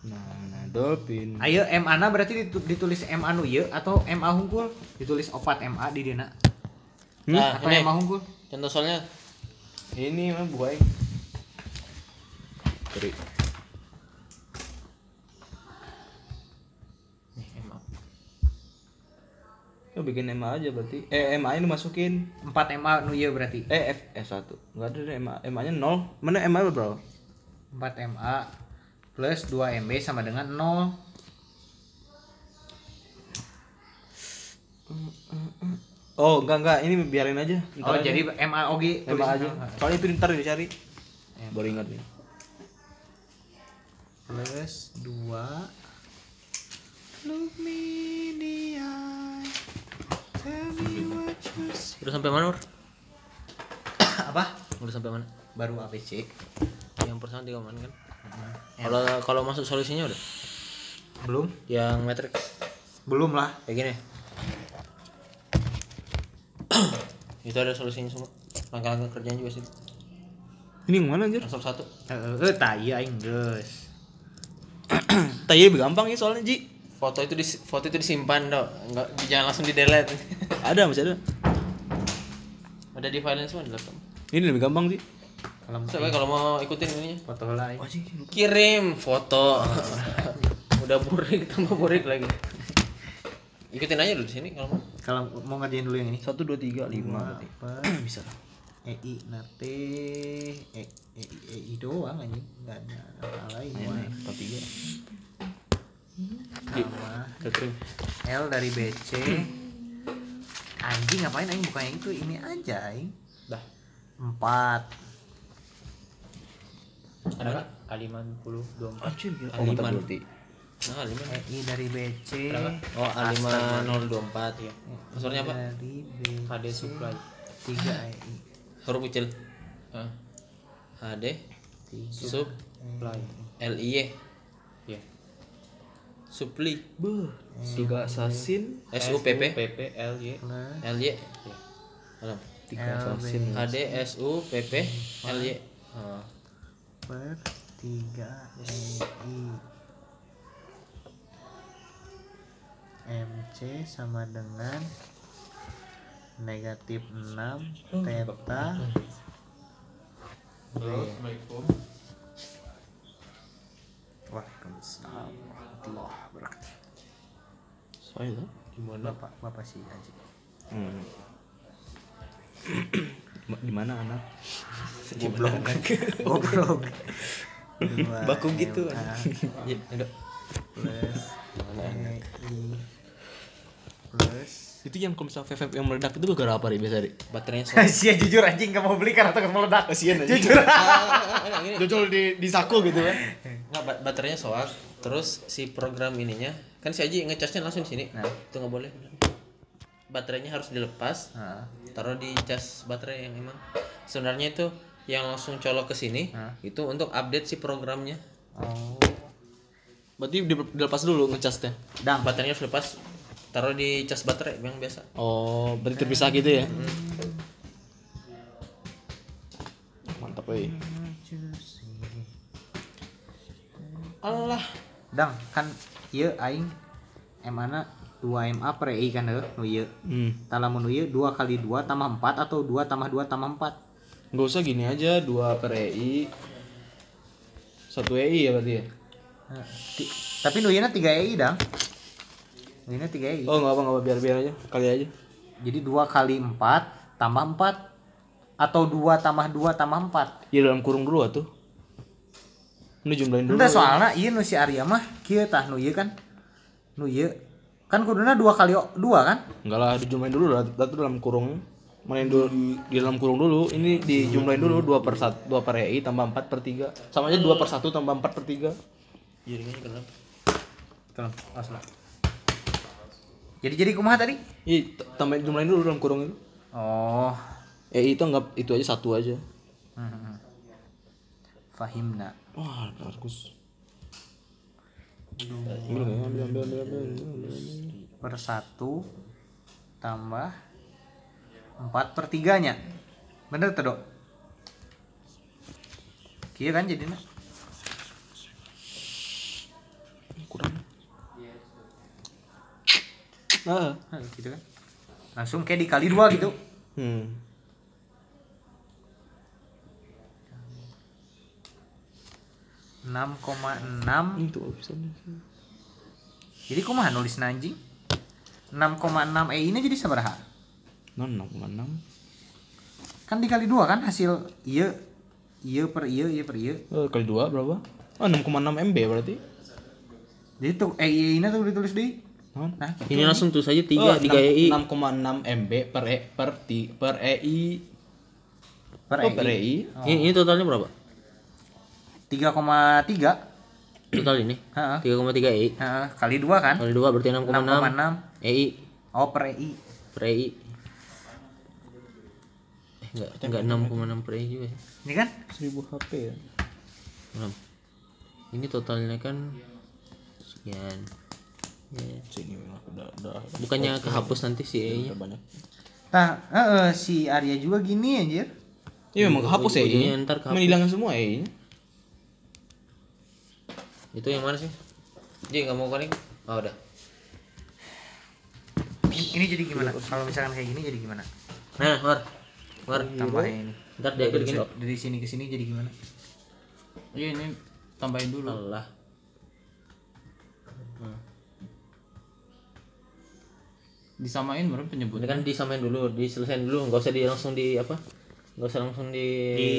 Nah nah dolphin Ayo MA na berarti ditu- ditulis MA nu ieu atau MA hungkul? Ditulis opat MA di dina Nah, atau ini MA hungkul contoh soalnya ini mah buai. Nih, emang. Ya bikin MA aja berarti. Eh MA ini masukin. 4 MA nu ieu berarti Eh F F1. Enggak ada deh MA. MA-nya 0. Mana MA berapa? 4 MA plus 2 MB sama dengan 0 Oh, enggak enggak, ini biarin aja. Oh Ntar aja. jadi MA OG MA aja. Soalnya itu ntar dicari. Baru ingat nih. plus 2 Look me in the eye Tell me what you see udah sampai mana, Ur? Apa? Udah sampai mana? Baru ABC Yang pertama tiga mana kan? Kalau kalau masuk solusinya udah Belum? yang matrix Belum lah kayak gini. Itu ada solusinya semua. Langkah-langkah kerjanya juga sih. Ini yang mana anjir? Langsung satu. Eh, eh, tak iya aing geus. Tanya lebih gampang ya soalnya Ji. Foto itu di foto itu disimpan dong, enggak jangan langsung di delete. Ada masih ada. ada di file semua di laptop. Ini lebih gampang sih. Kalau mau kalau mau ikutin ininya. foto lah. aing. Kirim foto. Udah burik tambah burik lagi. Ikutin aja dulu di sini kalau mau. Kalau mau ngerjain dulu yang ini. Satu dua tiga lima berarti. Apa? Bisa. EI nate E EI EI doang anjing enggak ada hal lain Ini empat tiga. Nama Kirim. L dari BC anjing ngapain aing bukan yang itu ini aja aing Dah. 4 Ada enggak? Aliman 10 24. Anjir gila. Nah, lima. EI dari BC Oh, A5024 ya. Passwordnya apa? dari BC HD supply. 3 EI Huruf kecil. Ah, HD 3 sub supply. L I Y Iya. supli Beuh. Tiga sasin. S U P P PP L Y. plus L Y. Malam. Tiga sasin. HD S U P P L Y. Oh. per 3 EI MC sama dengan negatif 6 theta Waalaikumsalam warahmatullahi wabarakatuh Soalnya tuh. Gimana? Bapak Bapak sih aja Hmm. Di mana anak? Goblok. Goblok Baku gitu. Ya, plus Mana anak? Plus Itu yang kalau misalnya vape yang meledak itu gara apa nih biasa deh? Baterainya soalnya. Sia jujur anjing gak mau beli karena takut meledak Kasian aja. Jujur. Jojol di di saku gitu kan. Nggak, ba- baterainya soak. Terus si program ininya kan si Aji ngecasnya langsung di sini. Nah. Itu nggak boleh. Baterainya harus dilepas. Nah, Taruh di cas baterai yang emang sebenarnya itu yang langsung colok ke sini Hah? itu untuk update si programnya. Oh Berarti di- dilepas dulu ngecasnya. Dang Baterainya harus lepas. Taruh di cas baterai yang biasa. Oh, berarti terpisah gitu ya. Mantap euy. Allah. Dang kan ieu aing MA na 2 MA per EI kan heuh nu ieu. Hmm. Tah lamun nu ieu 2 kali 2 tambah 4 atau 2 tambah 2 tambah 4. Nggak usah gini aja, dua per EI. Satu EI ya berarti ya? Nah, tapi nuyena 3 EI dang. Nuyena 3 EI. Oh nggak apa nggak apa biar biar aja, kali aja. Jadi 2 kali 4 tambah 4 atau 2 tambah 2 tambah 4. Ya dalam kurung dulu atuh. Ini jumlahin dulu. Entah soalnya iya nu si Arya mah kieu tah nu ieu kan. Nu ieu kan kuduna 2 kali 2 kan? Enggak lah, dijumlahin dulu lah. Itu dalam kurung. Main dulu di, di dalam kurung dulu. Ini dijumlahin dulu 2 per 1, 2 per EI tambah 4 per 3. Sama aja 2 per 1 tambah 4 per 3. Jaringannya kenapa? Tolong, asla. Jadi jadi kumaha tadi? Ih, t- tambahin jumlahin dulu dalam kurung itu. Oh. EI itu anggap itu aja satu aja. Hmm. Fahimna. Wah, bagus. Ambil, ambil. per 1 tambah 4 per 3 nya bener tuh dok Iya kan jadinya Kurang. Ah. Nah, gitu kan langsung kayak dikali dua gitu Hmm. enam koma enam Itu jadi kumaha nulis anjing 6,6 E ini jadi Non, enam, enam. kan dikali dua kan hasil iya iya per iya iya per iya Eh, kali dua berapa? Oh, 6,6 MB berarti. jadi tuh E ini tuh ditulis di. Nah Ini langsung tuh saja Oh, 3 3 EI. 6,6 MB per E per ti, per EI. per Oh, per EI EI. Ini, ini totalnya berapa? 3,3 Total ini. Heeh. 3,3 EI. Heeh, kali dua kan Kali 2 berarti 6,6 6,6 EI oh per EI per EI. Eh enggak enggak 6,6 per EI juga sih. ini kan 1000 HP ya. Enam. Ini totalnya kan sekian. Ya. Sini udah udah Bukannya kehapus nanti si EI-nya. udah banyak. Nah, eh, si Arya juga gini anjir. Iya, memang kehapus ya ini. ntar kehapus. Menghilangkan semua ya ini. Itu yang mana sih? Ji nggak mau connect? Oh udah. Ini, ini jadi gimana? Kalau misalkan kayak gini jadi gimana? Nah, War. War. Ini. Ntar dia ikut gini. Dari sini ke sini jadi gimana? Iya ini tambahin dulu. Allah. Disamain baru Ini penyebutnya. kan disamain dulu, diselesain dulu, nggak usah di langsung di apa? Nggak usah langsung di, Di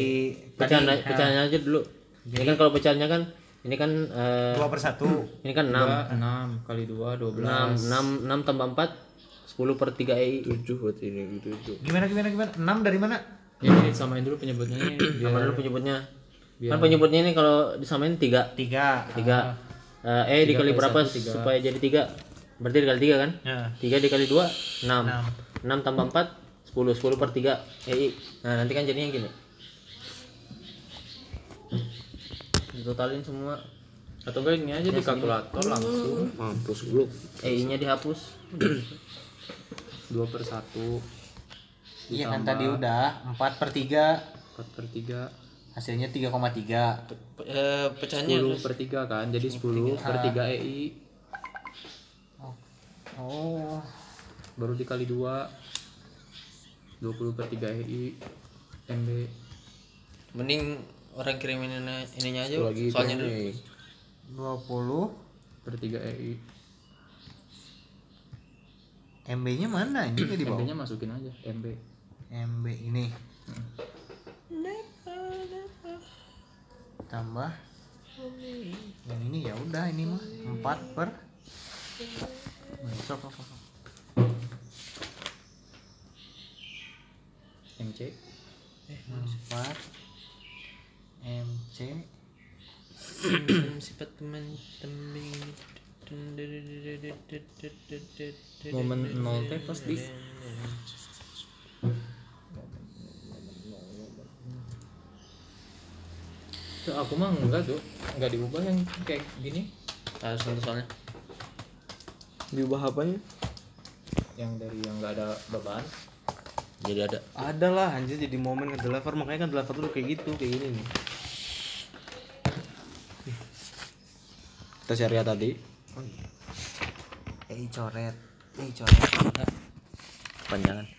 pecahan, tadi, pecahannya aja dulu. Ini kan kalau pecahannya kan ini kan eh, Dua per satu. ini kan 6. 6 kali 2 12. 6 6 6 tambah 4 10 per 3 EI. 7 berarti ini itu. Gimana gimana gimana? 6 dari mana? Ya ini disamain dulu penyebutnya ini biar Sama dulu penyebutnya. Kan penyebutnya ini kalau disamain 3. 3. 3. Eh, E dikali berapa supaya jadi 3? Berarti dikali 3 kan? Ya. 3 dikali 2 6. 6 tambah 4 10 10 per 3 EI. Nah, nanti kan jadinya gini. Ditotalin semua. Atau enggak ini aja di kalkulator langsung. Mampus lu. EI-nya dihapus. 2 per 1 Iya kan tadi udah. 4 per 3 4 per 3 hasilnya 3,3. Eh, pecahannya 10 per 3 kan. Jadi 10 per 3 EI Oh. baru dikali 2 20 per 3 EI MB mending orang kirimin ini- ininya aja Lagi soalnya nih. 20 per 3 EI MB-nya mana? Anjing di MB bawah? nya masukin aja MB MB ini. Tambah. Yang ini ya udah ini mah. 4 per Sok, sok. MC 4 MC sifat teman teman momen 0 teh pasti Tuh, aku mah enggak tuh enggak diubah yang kayak gini untuk soalnya Diubah apanya? yang dari yang enggak ada beban? Jadi ada. Ada lah anjir jadi momen ngedeliver makanya kan deliver dulu kayak gitu kayak gini nih. Kita share ya tadi. Eh coret. Eh coret. Panjangan